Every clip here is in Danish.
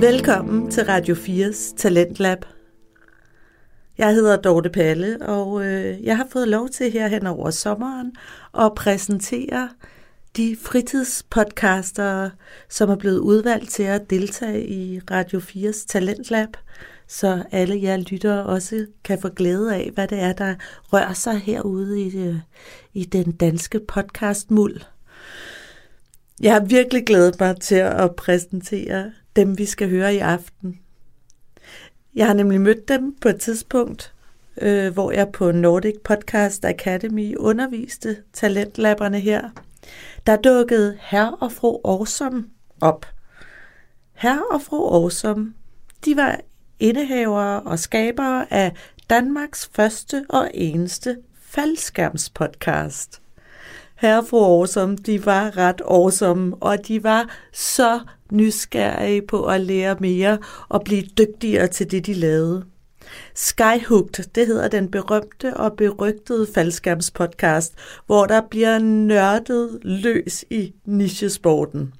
Velkommen til Radio 4's Talentlab. Jeg hedder Dorte Palle, og øh, jeg har fået lov til her hen over sommeren at præsentere de fritidspodcaster, som er blevet udvalgt til at deltage i Radio 4's Talentlab, så alle jer lyttere også kan få glæde af, hvad det er, der rører sig herude i, det, i den danske podcastmuld. Jeg har virkelig glædet mig til at præsentere dem, vi skal høre i aften. Jeg har nemlig mødt dem på et tidspunkt, øh, hvor jeg på Nordic Podcast Academy underviste talentlabberne her. Der dukkede herr og fru Awesome op. Herr og fru Awesome, de var indehavere og skabere af Danmarks første og eneste faldskærmspodcast. Herre og fru Awesome, de var ret awesome, og de var så nysgerrige på at lære mere og blive dygtigere til det, de lavede. Skyhooked, det hedder den berømte og berygtede faldskærmspodcast, hvor der bliver nørdet løs i nichesporten.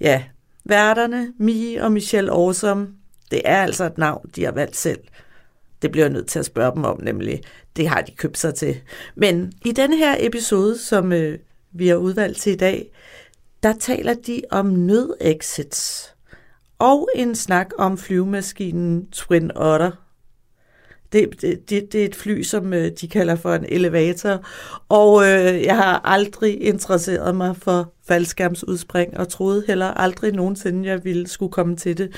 Ja, værterne, Mie og Michelle Awesome, det er altså et navn, de har valgt selv. Det bliver jeg nødt til at spørge dem om, nemlig. Det har de købt sig til. Men i denne her episode, som øh, vi har udvalgt til i dag, der taler de om nødexits og en snak om flyvemaskinen Twin Otter. Det, det, det, det er et fly, som øh, de kalder for en elevator, og øh, jeg har aldrig interesseret mig for faldskærmsudspring, og troede heller aldrig nogensinde, jeg ville skulle komme til det.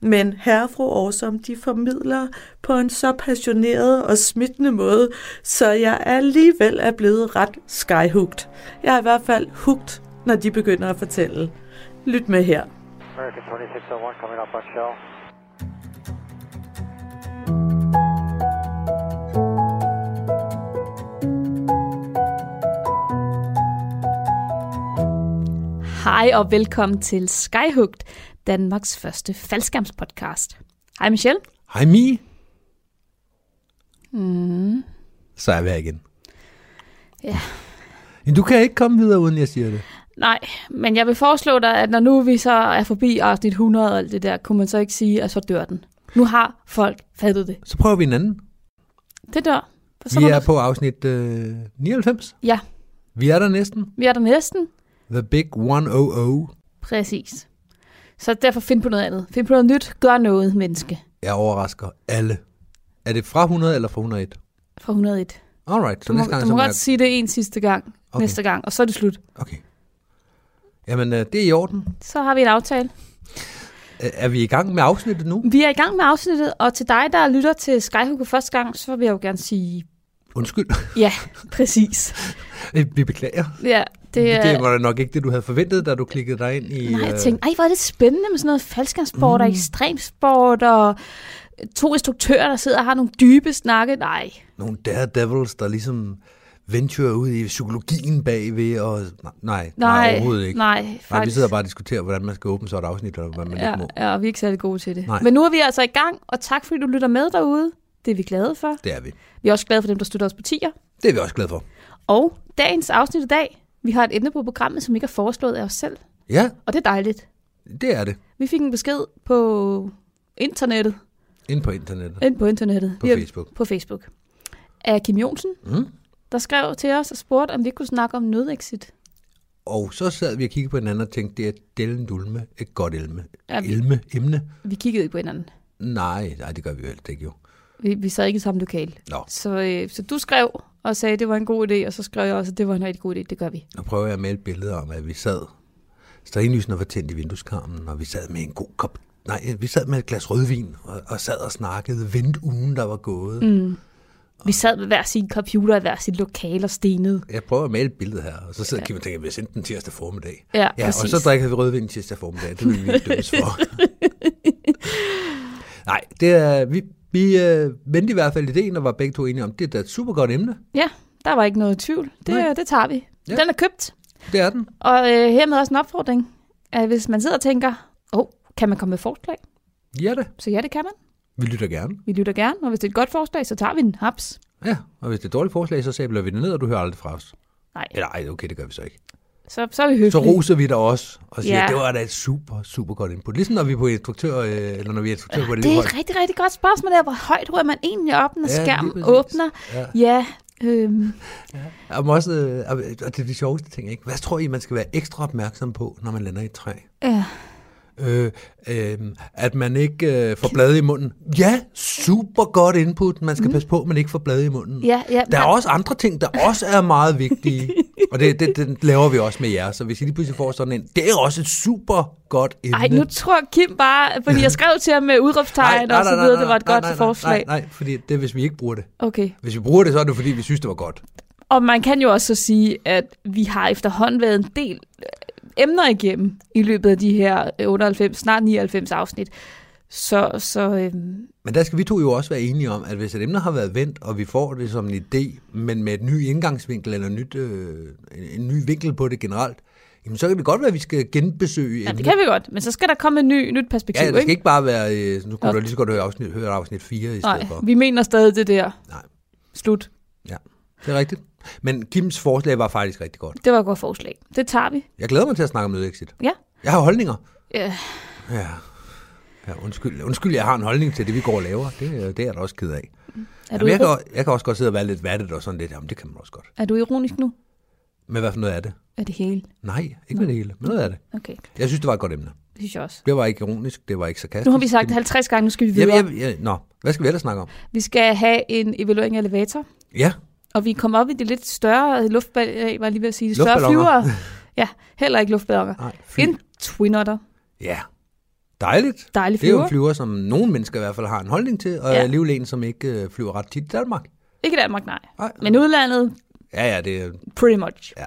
Men herre fru Awesome, de formidler på en så passioneret og smittende måde, så jeg alligevel er blevet ret skyhooked. Jeg er i hvert fald hugt når de begynder at fortælle. Lyt med her. American 2601 coming up on shell. Hej og velkommen til Skyhooked, Danmarks første faldskærmspodcast. Hej Michelle. Hej Mi. Mm. Så er vi her igen. Ja. Men du kan ikke komme videre, uden jeg siger det. Nej, men jeg vil foreslå dig, at når nu vi så er forbi afsnit 100 og alt det der, kunne man så ikke sige, at så dør den. Nu har folk fattet det. Så prøver vi en anden. Det dør. Så Vi er du- på afsnit øh, 99. Ja, Vi er der næsten. vi er der næsten. The Big 100. Præcis. Så derfor find på noget andet. Find på noget nyt. Gør noget, menneske. Jeg overrasker alle. Er det fra 100 eller fra 101? Fra 101. Alright, så Du må, næste gang du så må godt jeg... sige det en sidste gang. Okay. Næste gang, og så er det slut. Okay. Jamen, øh, det er i orden. Så har vi en aftale. Er vi i gang med afsnittet nu? Vi er i gang med afsnittet, og til dig, der lytter til Skyhook for første gang, så vil jeg jo gerne sige, Undskyld. ja, præcis. Vi beklager. Ja, det er... Det var da nok ikke det, du havde forventet, da du klikkede dig ind i... Nej, jeg øh, tænkte, ej, hvor er det spændende med sådan noget faldskærmssport mm. og ekstremsport og to instruktører, der sidder og har nogle dybe snakke. Nej, Nogle daredevils, der ligesom venturer ud i psykologien bagved, og... Nej, nej, nej overhovedet ikke. Nej, Nej, vi faktisk. sidder bare og diskuterer, hvordan man skal åbne så et afsnit, eller hvad man ja, ikke må. ja, og vi er ikke særlig gode til det. Nej. Men nu er vi altså i gang, og tak fordi du lytter med derude. Det er vi glade for. Det er vi. Vi er også glade for dem, der støtter os på tier. Det er vi også glade for. Og dagens afsnit i dag, vi har et emne på programmet, som ikke er foreslået af os selv. Ja, Og det er dejligt. det er det. Vi fik en besked på internettet. Ind på internettet. Ind på internettet. På Vi Facebook. På Facebook. Af Kim Jonsen, Mm. Der skrev til os og spurgte, om vi kunne snakke om nødexit. Og så sad vi og kiggede på hinanden og tænkte, det er delen dulme et godt elme. Ja, vi- Elme, emne? Vi kiggede ikke på hinanden. Nej, nej, det gør vi jo helst ikke jo. Vi, vi sad ikke i samme lokal. Nå, Så, øh, så du skrev og sagde, at det var en god idé, og så skrev jeg også, at det var en rigtig god idé. Det gør vi. nu prøver jeg at male et billede om, at vi sad, strinlysene var tændt i vindueskarmen, og vi sad med en god kop, nej, vi sad med et glas rødvin, og, og sad og snakkede, vendte ugen, der var gået. Mm. Vi sad med hver sin computer i hver sit lokal og stenede. Jeg prøver at male et billede her, og så sidder Kim og tænker, at vi har sendt den tirsdag formiddag. Ja, Ja, præcis. og så drikker vi rødvin tirsdag formiddag. Det vil vi ikke dømmes for. Nej, det er, vi, vi øh, vendte i hvert fald ideen og var begge to enige om, det er et super godt emne. Ja, der var ikke noget tvivl. Det, Nej. det tager vi. Ja. Ja. Den er købt. Det er den. Og øh, hermed også en opfordring, at hvis man sidder og tænker, åh, oh, kan man komme med forslag? Ja det. Så ja, det kan man. Vi lytter gerne. Vi lytter gerne, og hvis det er et godt forslag, så tager vi en haps. Ja, og hvis det er et dårligt forslag, så sabler vi det ned, og du hører aldrig fra os. Nej, Eller ej, okay, det gør vi så ikke. Så, så er vi høflige. så roser vi dig også, og siger, Ja. ja. det var da et super, super godt input. Ligesom når vi er på instruktør, øh, eller når vi er instruktør på et Det er et rigtig, rigtig godt spørgsmål der. Hvor højt ryger man egentlig op, når Ja, skærmen åbner? Ja. Ja, øhm, Og, også, øh, og det er de sjoveste ting, ikke? Hvad tror I, man skal være ekstra opmærksom på, når man lander i et træ? ja. Øh, øh, at man ikke øh, får blade i munden. Ja, super godt input. Man skal mm. passe på, at man ikke får blade i munden. Ja, ja, Der er man- også andre ting, der også er meget vigtige. og det, det, det laver vi også med jer. Så hvis I lige pludselig får sådan en, det er også et super godt emne. Ej, nu tror Kim bare, fordi jeg skrev til ham med udråbstegn og så videre, det var et nej, godt nej, nej, forslag. Nej, nej, fordi det er, hvis vi ikke bruger det. Okay. Hvis vi bruger det, så er det, fordi vi synes, det var godt. Og man kan jo også så sige, at vi har efterhånden været en del emner igennem i løbet af de her 98, snart 99 afsnit. Så, så øhm, Men der skal vi to jo også være enige om, at hvis et emne har været vendt, og vi får det som en idé, men med et ny indgangsvinkel eller nyt, øh, en ny vinkel på det generelt, jamen så kan det godt være, at vi skal genbesøge ja, det kan vi godt. Men så skal der komme en ny, nyt perspektiv, Ja, det skal ikke? ikke bare være, øh, nu kunne Og- du lige så godt høre afsnit, høre afsnit 4 i stedet Nej, for. vi mener stadig det der. Nej. Slut. Ja, det er rigtigt. Men Kims forslag var faktisk rigtig godt. Det var et godt forslag. Det tager vi. Jeg glæder mig til at snakke om nødexit. Ja. Jeg har holdninger. Ja. Ja. ja undskyld, undskyld, jeg har en holdning til det, vi går og laver. Det, er- det er jeg da også ked af. Er, Jamen, du, jeg, kan, jeg kan også godt sidde og være lidt vattet og sådan lidt. Jamen, det kan man også godt. er du ironisk nu? Men hvad for noget er det? Er det hele? Nej, ikke med det hele. Men noget af det. Okay, Jeg synes, det var et godt emne. det synes jeg også. Det var ikke ironisk, det var ikke sarkastisk. Nu har vi sagt det 50 gange, nu skal vi videre. Jamen, jeg, jeg, nå, hvad skal vi ellers snakke om? Vi skal have en evaluering af elevator, Ja, og vi kommer op i det lidt større luftballon, var lige ved at sige, større flyvere. Ja, heller ikke luftballoner. nej, fly. En Twin Otter. Ja, dejligt. Dejlig Det er jo flyver. en flyver, som nogle mennesker i hvert fald har en holdning til, og Ja. alligevel en, som ikke øh, flyver ret tit i Danmark. Ikke i Danmark, nej. Nej. Men udlandet, Ja, ja, det er... pretty much. Ja.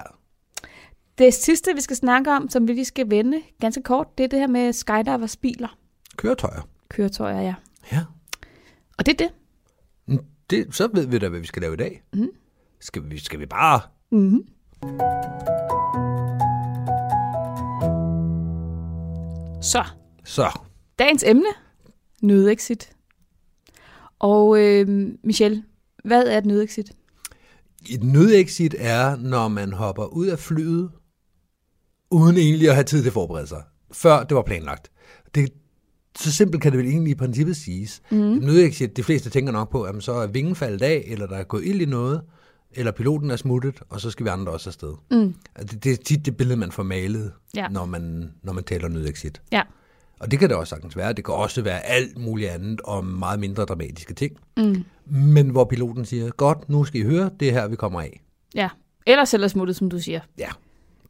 Det sidste, vi skal snakke om, som vi lige skal vende ganske kort, det er det her med skydivers biler. Køretøjer. Køretøjer, ja. Ja. Og det er det. Mm, Det, så ved vi da, hvad vi skal lave i dag. Mhm. Skal, vi, skal vi bare... Mm-hmm. Så, Så, dagens emne, nødexit. Og øh, Michelle, hvad er et nødexit? et nødexit er, når man hopper ud af flyet, uden egentlig at have tid til at forberede sig, før det var planlagt. Det, så simpelt kan det vel egentlig i princippet siges. Mm. Et nødexit, de fleste tænker nok på, at så er vingen faldet af, eller der er gået ild i noget, eller piloten er smuttet, og så skal vi andre også afsted. Mm. Det, det er tit det billede, man får malet, Ja. når, man, når man taler nødexit. Ja. Og det kan det også sagtens være. Det kan også være alt muligt andet og meget mindre dramatiske ting. Mm. Men hvor piloten siger, godt, nu skal I høre, det er her, vi kommer af. Ja, eller selv er smuttet, som du siger. Ja.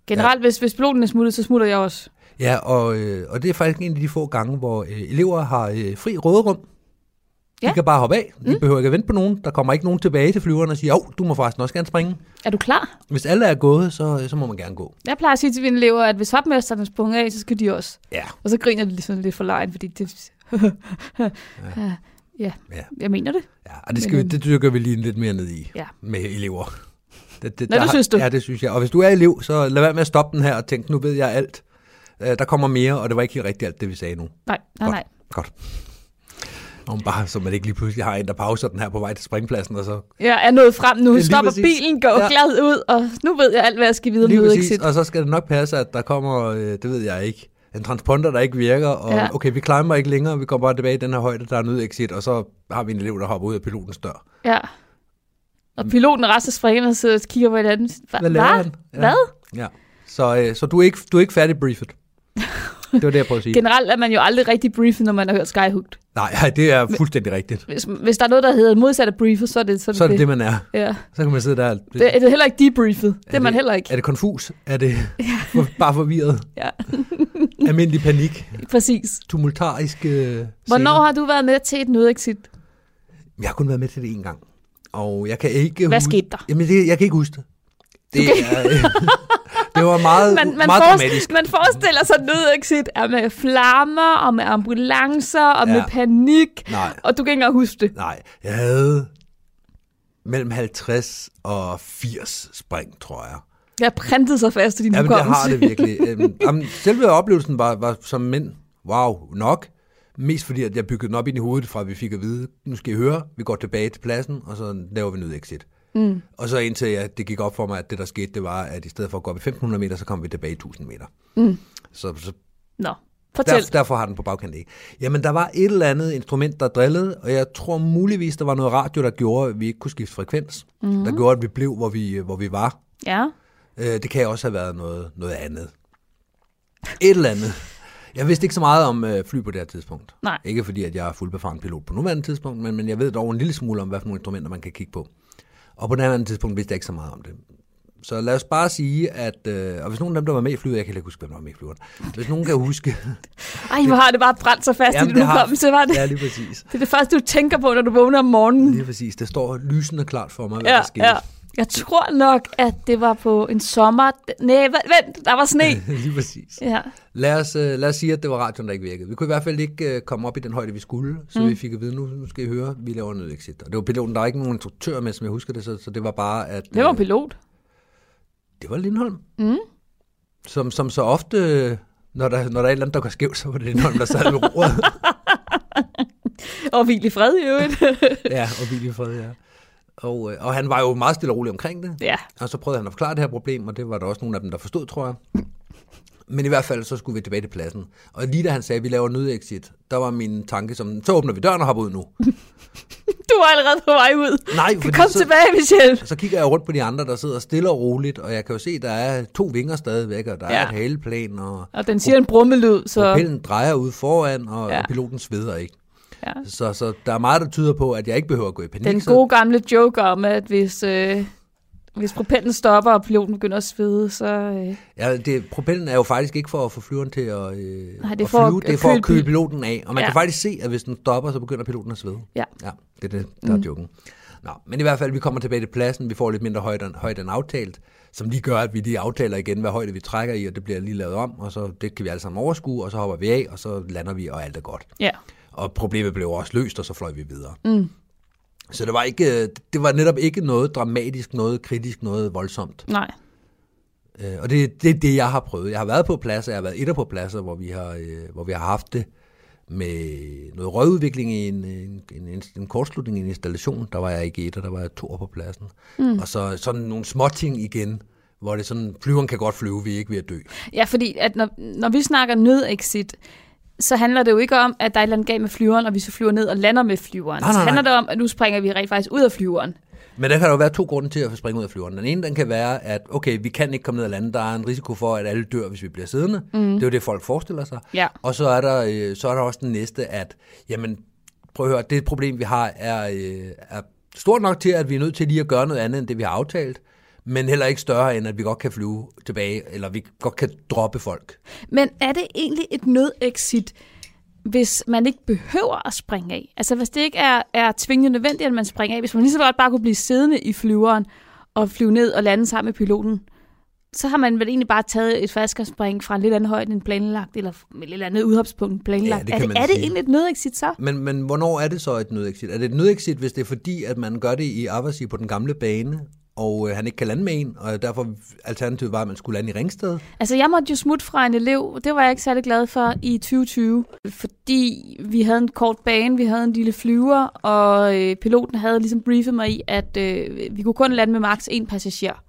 Generelt, ja. hvis, hvis piloten er smuttet, så smutter jeg også. Ja, og, øh, og det er faktisk en af de få gange, hvor øh, elever har øh, fri råderum. De Ja. kan bare hoppe af. De mm. behøver ikke at vente på nogen. Der kommer ikke nogen tilbage til flyveren og siger, åh, du må forresten også gerne springe. Er du klar? Hvis alle er gået, så, så må man gerne gå. Jeg plejer at sige til mine elever, at hvis hopmesterne er sprunget af, så skal de også. Ja. Og så griner de sådan lidt for lejen, fordi det... ja. ja, Ja. jeg mener det. Ja, og det, skal Men, vi, det dykker vi lige lidt mere ned i Ja. med elever. Det, det, Nå, det har- synes du? Ja, det synes jeg. Og hvis du er elev, så lad være med at stoppe den her og tænke, nu ved jeg alt. Øh, Der kommer mere, og det var ikke helt rigtigt alt det, vi sagde nu. Nej, nej, Godt. nej. Godt. Og bare så man ikke lige pludselig har en, der pauser den her på vej til springpladsen, og så Jeg er nået frem nu. Lige Stopper præcis. bilen, går Ja. ja. glad ud, og nu ved jeg alt, hvad jeg skal videre lige med exit. og så skal det nok passe, at der kommer, øh, det ved jeg ikke, en transponder, der ikke virker, og Ja. ja. okay, vi climber ikke længere, vi går bare tilbage i den her højde, der er nødexit, og så har vi en elev, der hopper ud af pilotens dør. Ja. Og piloten og resten af springerne sidder og kigger på hinanden. Hva- Hvad laver Hvad? han? Ja. Hvad? Ja. Så, øh, så du, er ikke, du er ikke færdig briefet. Det var det, jeg prøvede at sige. Generelt er man jo aldrig rigtig briefet, når man har hørt Skyhooked. Nej, det er fuldstændig rigtigt. Hvis, hvis der er noget, der hedder modsat af briefet, så er det så er det. Så er det det, man er. Ja. Så kan man sidde der. Det, det er heller ikke debriefet. Det er, Er man det- heller ikke. Er det konfus? Er det for, bare forvirret? Ja, Almindelig panik? præcis. Tumultarisk øh, Hvornår scener? har du været med til et nødexit? Jeg har kun været med til det en gang. Og jeg kan ikke Hvad huske... skete der? Jamen, det, jeg kan ikke huske det. Det, er, det var meget, Man, man, meget dramatisk. man forestiller sig, nødexit er med flammer og med ambulancer og Ja. med panik. Nej, Og du kan ikke engang huske det. nej. Jeg havde mellem 50 og 80 spring, tror jeg. Jeg har printet sig fast i din Jamen, det hukommelse. har det virkelig. Øhm, jamen, selve oplevelsen var, var som mænd, wow, nok. Mest fordi, at jeg byggede den op ind i hovedet, fra vi fik at vide, nu skal I høre, vi går tilbage til pladsen, og så laver vi nødexit. Mm. Og så indtil jeg, det gik op for mig, at det der skete, det var, at i stedet for at gå op i 1500 meter, så kom vi tilbage i 1000 meter. Mm. Så, så Nå, fortæl. der, derfor har den på bagkant ikke. Jamen, der var et eller andet instrument, der drillede, og jeg tror muligvis, der var noget radio, der gjorde, at vi ikke kunne skifte frekvens. Mm. Der gjorde, at vi blev, hvor vi, hvor vi var. Ja. Øh, det kan også have været noget, noget andet. Et eller andet. Jeg vidste ikke så meget om øh, fly på det her tidspunkt. Nej. Ikke fordi, at jeg er fuldbefaren pilot på nuværende tidspunkt, men, men jeg ved dog en lille smule om, hvad for nogle instrumenter man kan kigge på. Og på det andet tidspunkt vidste jeg ikke så meget om det. Så lad os bare sige, at... Øh, og hvis nogen af dem, der var med i flyet, jeg kan ikke huske, hvem der var med i flyveren. Hvis nogen kan huske... Ej, hvor har det bare brændt så fast Jamen, i din hukommelse, var det? Ja, lige præcis. Det er det første, du tænker på, når du vågner om morgenen. Lige præcis. Det står lysende klart for mig, hvad Ja, der skete. ja. Jeg tror nok, at det var på en sommer. Nej, vent, der var sne. lige præcis. Ja. Lad os, øh, lad os sige, at det var radioen, der ikke virkede. Vi kunne i hvert fald ikke øh, komme op i den højde, vi skulle, så mm. vi fik at vide, nu, nu skal I høre, vi laver noget exit. Og det var piloten, der var ikke nogen instruktør med, som jeg husker det, så, så det var bare, at... Det var øh, pilot. det var Lindholm. Mm. Som, som så ofte, når der, når der er et eller andet, der går skævt, så var det Lindholm, der sad ved roret. Og hvil i fred i øvrigt. ja, og hvil i fred, ja. Og, øh, og han var jo meget stille og rolig omkring det. ja. Og så prøvede han at forklare det her problem, og det var der også nogle af dem, der forstod, tror jeg. Men i hvert fald, så skulle vi tilbage til pladsen. Og lige da han sagde, at vi laver nødexit, der var min tanke som, så åbner vi døren og hopper ud nu. Du var allerede på vej ud. Nej, Kom fordi så, tilbage, Michelle. så kigger jeg rundt på de andre, der sidder stille og roligt, og jeg kan jo se, der er to vinger stadigvæk, og der ja. Er et haleplan, og Og den siger en brummelyd, så... propellen drejer ud foran, og. Ja. og piloten sveder ikke. Ja. Så, så der er meget, der tyder på, at jeg ikke behøver at gå i panik. Den gode gamle joke om, at hvis, øh, hvis propellen stopper, og piloten begynder at svede, så... Øh, Ja, det, propellen er jo faktisk ikke for at få flyveren til at, øh, Nej, det er at for at flyve, det er for at køle køle pil- piloten af. Og man ja. Kan faktisk se, at hvis den stopper, så begynder piloten at svede. Ja. Ja, det er det, der er joken. Nå, men i hvert fald, vi kommer tilbage til pladsen, vi får lidt mindre højde, højde end aftalt, som lige gør, at vi lige aftaler igen, hvad højde vi trækker i, og det bliver lige lavet om, og så det kan vi alle sammen overskue, og så hopper vi af, og så lander vi, og alt er godt. ja. Og problemet blev også løst, og så fløj vi videre. Mm. Så det var, ikke, det var netop ikke noget dramatisk, noget kritisk, noget voldsomt. Nej. Øh, og det, det er det, jeg har prøvet. Jeg har været på pladser, jeg har været etter på pladser, hvor vi har, øh, hvor vi har haft det med noget røgudvikling i en, en, en, en, kortslutning i en installation. Der var jeg ikke etter, der var jeg to på pladsen. Mm. Og så sådan nogle småting igen, hvor det sådan, flyveren kan godt flyve, vi er ikke ved at dø. Ja, fordi at når, når vi snakker nødexit, så handler det jo ikke om, at der er et eller andet galt med flyveren, og vi så flyver ned og lander med flyveren. Nej, nej, Så handler nej. det om, at nu springer vi rent faktisk ud af flyveren. Men der kan jo være to grunde til at springe ud af flyveren. Den ene, den kan være, at okay, vi kan ikke komme ned og lande. Der er en risiko for, at alle dør, hvis vi bliver siddende. Mm. Det er jo det, folk forestiller sig. Ja. Og så er, der, øh, så er der også den næste, at jamen, prøv at høre, det problem, vi har, er, øh, er stort nok til, at vi er nødt til lige at gøre noget andet, end det, vi har aftalt. Men heller ikke større, end at vi godt kan flyve tilbage, eller vi godt kan droppe folk. Men er det egentlig et nødexit, hvis man ikke behøver at springe af? Altså hvis det ikke er, er tvingende nødvendigt, at man springer af, hvis man lige så godt bare kunne blive siddende i flyveren og flyve ned og lande sammen med piloten, så har man vel egentlig bare taget et faldskærmsspring fra en lidt anden højde end planlagt, eller et lidt andet udhopspunkt planlagt. Ja, det er, det, er det egentlig et nødexit så? Men, men hvornår er det så et nødexit? Er det et nødexit, hvis det er fordi, at man gør det i Abbasi på den gamle bane, og øh, han ikke kan lande med en, og derfor alternativet var, at man skulle lande i Ringsted? Altså, jeg måtte jo smutte fra en elev. Det var jeg ikke særlig glad for i 2020, fordi vi havde en kort bane, vi havde en lille flyver, og øh, piloten havde ligesom briefet mig i, at øh, vi kunne kun lande med maks én passager.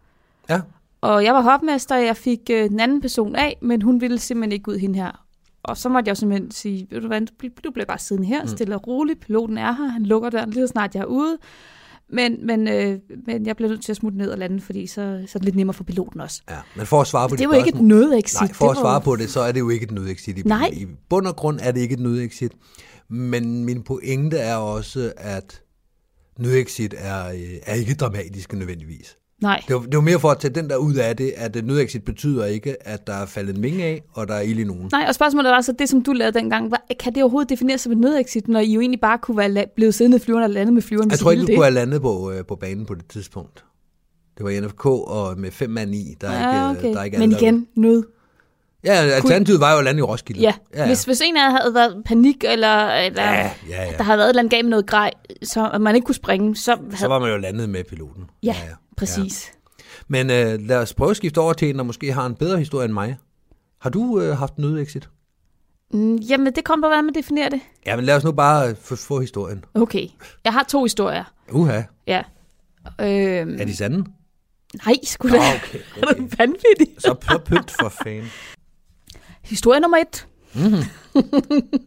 Ja. Og jeg var hopmester, og jeg fik øh, den anden person af, men hun ville simpelthen ikke ud hende her. Og så måtte jeg jo simpelthen sige, ved du hvad, du bl- du bliver bare siddende her, stille og roligt, piloten er her, han lukker døren lige så snart jeg er ude. Men, men, øh, men jeg bliver nødt til at smutte ned og lande, fordi så, så er det lidt nemmere for piloten også. Ja, men for at svare på Det er dit jo ikke et nødexit. Nej, for det at var svare jo- på det, så er det jo ikke et nødexit. I, Nej. I bund og grund er det ikke et nødexit. Men min pointe er også, at nødexit er, øh, er ikke dramatisk nødvendigvis. Nej. Det var, det var mere for at tage den der ud af det, at et nødexit betyder ikke, at der er faldet en vinge af, og der er ild i nogen. Nej, og spørgsmålet var så, det som du lavede dengang, var, kan det overhovedet defineres som et nødexit, når I jo egentlig bare kunne være blevet siddende i flyveren og landet med flyveren? Jeg tror ikke, du det? kunne have landet på, øh, på banen på det tidspunkt. Det var i NFK og med fem mand i. Der er Ja, ikke, okay. der er ikke Men igen, nød. Ja, alternativet var jo at lande i Roskilde. Ja. ja, ja. Hvis, hvis en af jer havde været panik, eller, eller ja, ja, ja. der havde været et eller andet galt med noget grej, så at man ikke kunne springe, så havde... Så var man jo landet med piloten. ja, præcis. Men øh, lad os prøve at skifte over til en, der måske har en bedre historie end mig. Har du øh, haft nødexit? Mm, jamen, det kommer på, hvordan man definerer det. Ja, men lad os nu bare få, få historien. Okay, jeg har to historier. Uha. Ja. Øhm, Er de sande? Nej, sgu da. Nå, okay, Er okay. du vanvittig? Så så pynt for fan. Historie nummer et.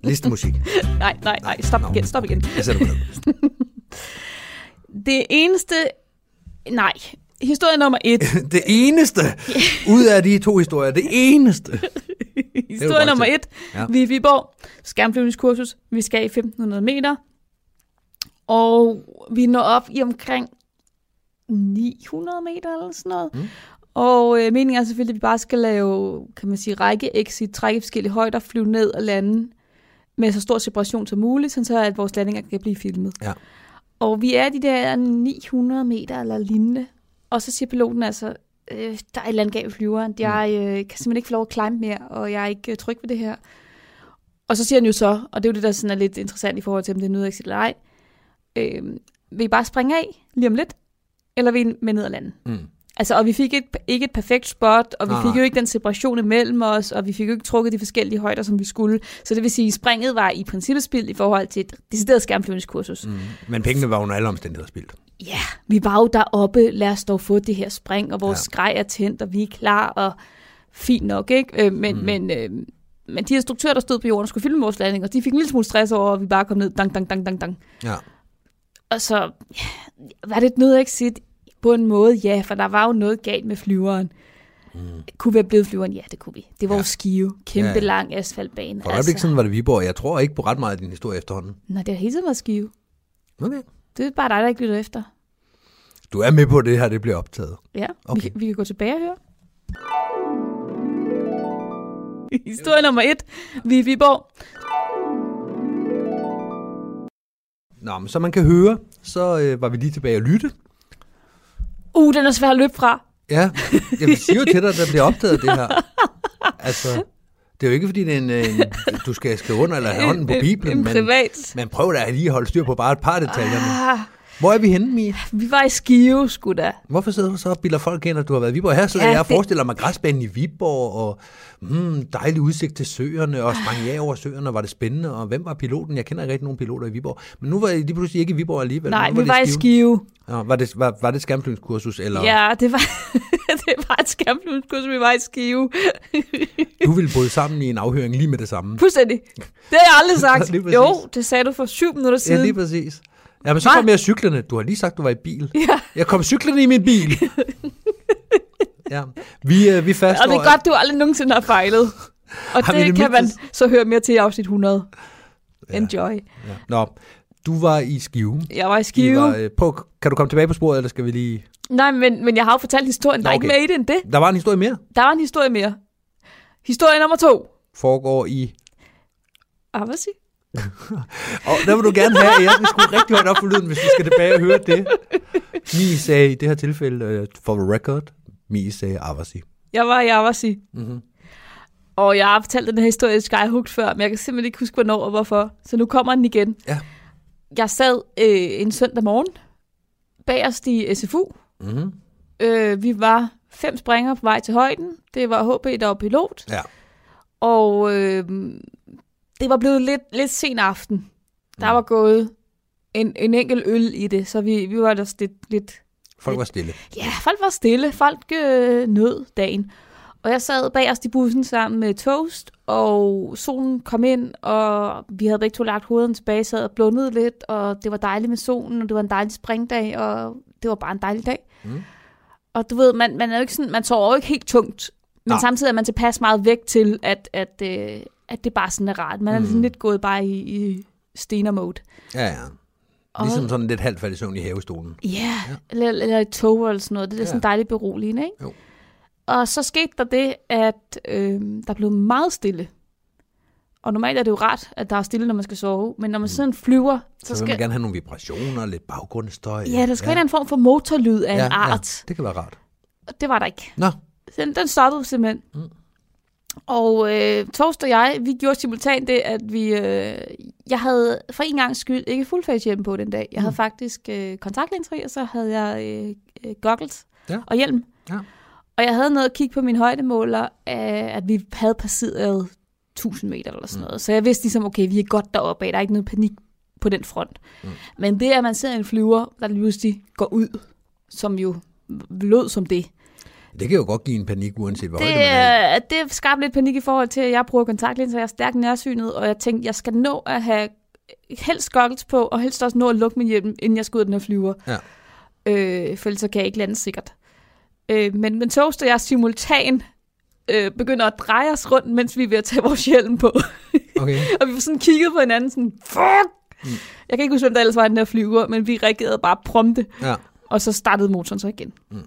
Listemusik. Nej, nej, nej. Stop Nå, igen, stop igen. Jeg sætter. Det eneste... Nej. Historie nummer et. Det eneste ud af de to historier, det eneste. Historie nummer et. Ja. Vi er i Viborg. Skærmflyvningskursus. Vi skal i 1500 meter. Og vi når op i omkring 900 meter eller sådan noget. Mm. Og øh, meningen er selvfølgelig, at vi bare skal lave, kan man sige, række exit, trække forskellige højder, flyve ned og lande med så stor separation som muligt, sådan så at vores landinger kan blive filmet. Ja. Og vi er de der 900 meter eller lignende. Og så siger piloten altså, øh, der er et eller andet galt flyveren. Jeg øh, kan simpelthen ikke få lov at climb mere, og jeg er ikke øh, tryg ved det her. Og så siger han jo så, og det er jo det, der sådan er lidt interessant i forhold til, om det er nødexit eller ej. Øh, vil I bare springe af lige om lidt? Eller vil I med ned og lande? Mm. Altså, og vi fik et, ikke et perfekt spot, og vi Nej, fik nej. jo ikke den separation imellem os, og vi fik jo ikke trukket de forskellige højder, som vi skulle. Så det vil sige, at springet var i princippet spildt i forhold til et decideret skærmflyvningskursus. Mm. Men pengene var under alle omstændigheder spildt. Ja, vi var jo deroppe, lad os dog få det her spring, og vores Ja. skrej er tændt, og vi er klar, og fint nok, ikke? Øh, men, mm. men, øh, men de instruktører, der stod på jorden og skulle filme vores landing, og de fik en lille smule stress over, at vi bare kom ned, dang, dang, dang, dang, dang. Ja. Og så ja, var det et nødexit på en måde, ja, for der var jo noget galt med flyveren. Mm. Kunne vi have blevet flyveren? Ja, det kunne vi. Det var Ja. jo skive. Kæmpe Ja, lang asfaltbane. For øjeblik siden var det Viborg. Jeg tror ikke på ret meget af din historie efterhånden. Nej, det har hele tiden været skive. Okay. Det er bare dig, der ikke lytter efter. Du er med på, at det her det bliver optaget. Ja, Okay. vi, vi kan gå tilbage og høre. Historie nummer et. Vi er Viborg. Nå, men som man kan høre, så øh, var vi lige tilbage og lytte. Uh, den er svær at løbe fra. Ja, jeg siger jo til dig, at der bliver optaget det her. Altså, det er jo ikke, fordi det er en, en, du skal skrive under eller have hånden på En- Bibelen, En men, privat. men prøv da lige at holde styr på bare et par detaljerne. Ah, Hvor er vi henne, Mia? vi var i Skive, sgu da. Hvorfor sidder du så og bilder folk ind, at du har været i Viborg? Her sidder Ja, ja, jeg og det- forestiller mig græsbanen i Viborg, og mm, dejlig udsigt til søerne, og sprang jeg over søerne, og var det spændende, og hvem var piloten? Jeg kender ikke rigtig nogen piloter i Viborg. Men nu var jeg lige pludselig ikke i Viborg alligevel. Nej, nu vi var i Skive. Ja, var, det, var, var det skærmflyvningskursus, eller Ja, det var, det var et skærmflyvningskurs, vi var i Skive. du ville bryde sammen i en afhøring lige med det samme? Fuldstændig. Det har jeg aldrig sagt. Jo, det sagde du for syv minutter Ja, siden. lige præcis. Ja, men så kom jeg cyklerne. Du har lige sagt, du var i bil. Ja. Jeg kom cyklerne i min bil. ja. Vi, øh, vi fastslår... Og det er godt, du aldrig nogensinde har fejlet. Og det, kan man så høre mere til i afsnit 100. Enjoy. Ja. Nå, du var i Skive. Jeg var i Skive. Var, øh, på, kan du komme tilbage på sporet, eller skal vi lige... Nej, men, men jeg har jo fortalt historien. Der er Nå, ikke mere i det end det. Der var en historie mere. Der var en historie mere. Historie nummer to. Foregår i... Ah, hvad siger Og der vil du gerne have, at jeg skrue rigtig højt op for lyden, hvis vi skal tilbage og høre det. Mi sagde i det her tilfælde, uh, for the record, Mi sagde Avasi. Jeg var i Avasi. Mm-hmm. Og jeg har fortalt den her historie i Skyhooked før, men jeg kan simpelthen ikke huske, hvornår og hvorfor. Så nu kommer den igen. Ja. Jeg sad øh, en søndag morgen bagerst i SFU. Mm-hmm. Øh, vi var fem springere på vej til højden. Det var HB, der var pilot. Ja. Og øh, det var blevet lidt, lidt sen aften. Der var gået en, en enkelt øl i det, så vi, vi var der lidt, lidt... Folk var stille. Ja, folk var stille. Folk øh, nød dagen. Og jeg sad bagerst i bussen sammen med Toast, og solen kom ind, og vi havde begge to lagt hovederne tilbage, sad og blundede lidt, og det var dejligt med solen, og det var en dejlig springdag, og det var bare en dejlig dag. Mm. Og du ved, man, man er jo ikke sådan, man sover jo ikke helt tungt, men. Nej. samtidig er man tilpas meget væk til, at, at, øh, at det bare sådan er rart. Man er Mm. sådan lidt gået bare i, i stener-mode. Ja, ja. Ligesom sådan lidt halvt faldt i søvn i havestolen. Ja, yeah. eller, eller et tog eller sådan noget. Det er Ja. ja. sådan dejligt beroligende, ikke? Jo. Og så skete der det, at øh, der blev meget stille. Og normalt er det jo rart, at der er stille, når man skal sove. Men når man sådan flyver, så, Så, skal... man gerne have nogle vibrationer, lidt baggrundsstøj. Ja, der skal ja. være en form for motorlyd af ja, en art. Ja, det kan være rart. Og det var der ikke. Nå, Den, den stoppede simpelthen. Mm. Og øh, Torst og jeg, vi gjorde simultant det, at vi... Øh, jeg havde for en gang skyld ikke fuldface hjelm på den dag. Jeg Mm. havde faktisk øh, kontaktlinser og så havde jeg øh, øh, goggles Ja. og hjelm. Ja. Og jeg havde noget at kigge på min højdemåler, af, at vi havde passeret 1000 meter eller sådan Mm. noget. Så jeg vidste ligesom, okay, vi er godt deroppe af. Der er ikke noget panik på den front. Mm. Men det, at man ser en flyver, der lige pludselig går ud som jo lød som det. Det kan jo godt give en panik, uanset hvor Det, højde man er. det skabte lidt panik i forhold til, at jeg bruger kontaktlinser, jeg er stærkt nærsynet, og jeg tænkte, jeg skal nå at have helst goggles på, og helst også nå at lukke min hjelm, inden jeg skal ud af den her flyver. Ja. Øh, for ellers så kan jeg ikke lande sikkert. Øh, men, men Toast og jeg simultan øh, begynder at dreje os rundt, mens vi er ved at tage vores hjelm på. Okay. og vi var sådan kigget på hinanden, sådan, fuck! Mm. Jeg kan ikke huske, hvem der ellers var den her flyver, men vi reagerede bare prompte. Ja. Og så startede motoren så igen. Mm.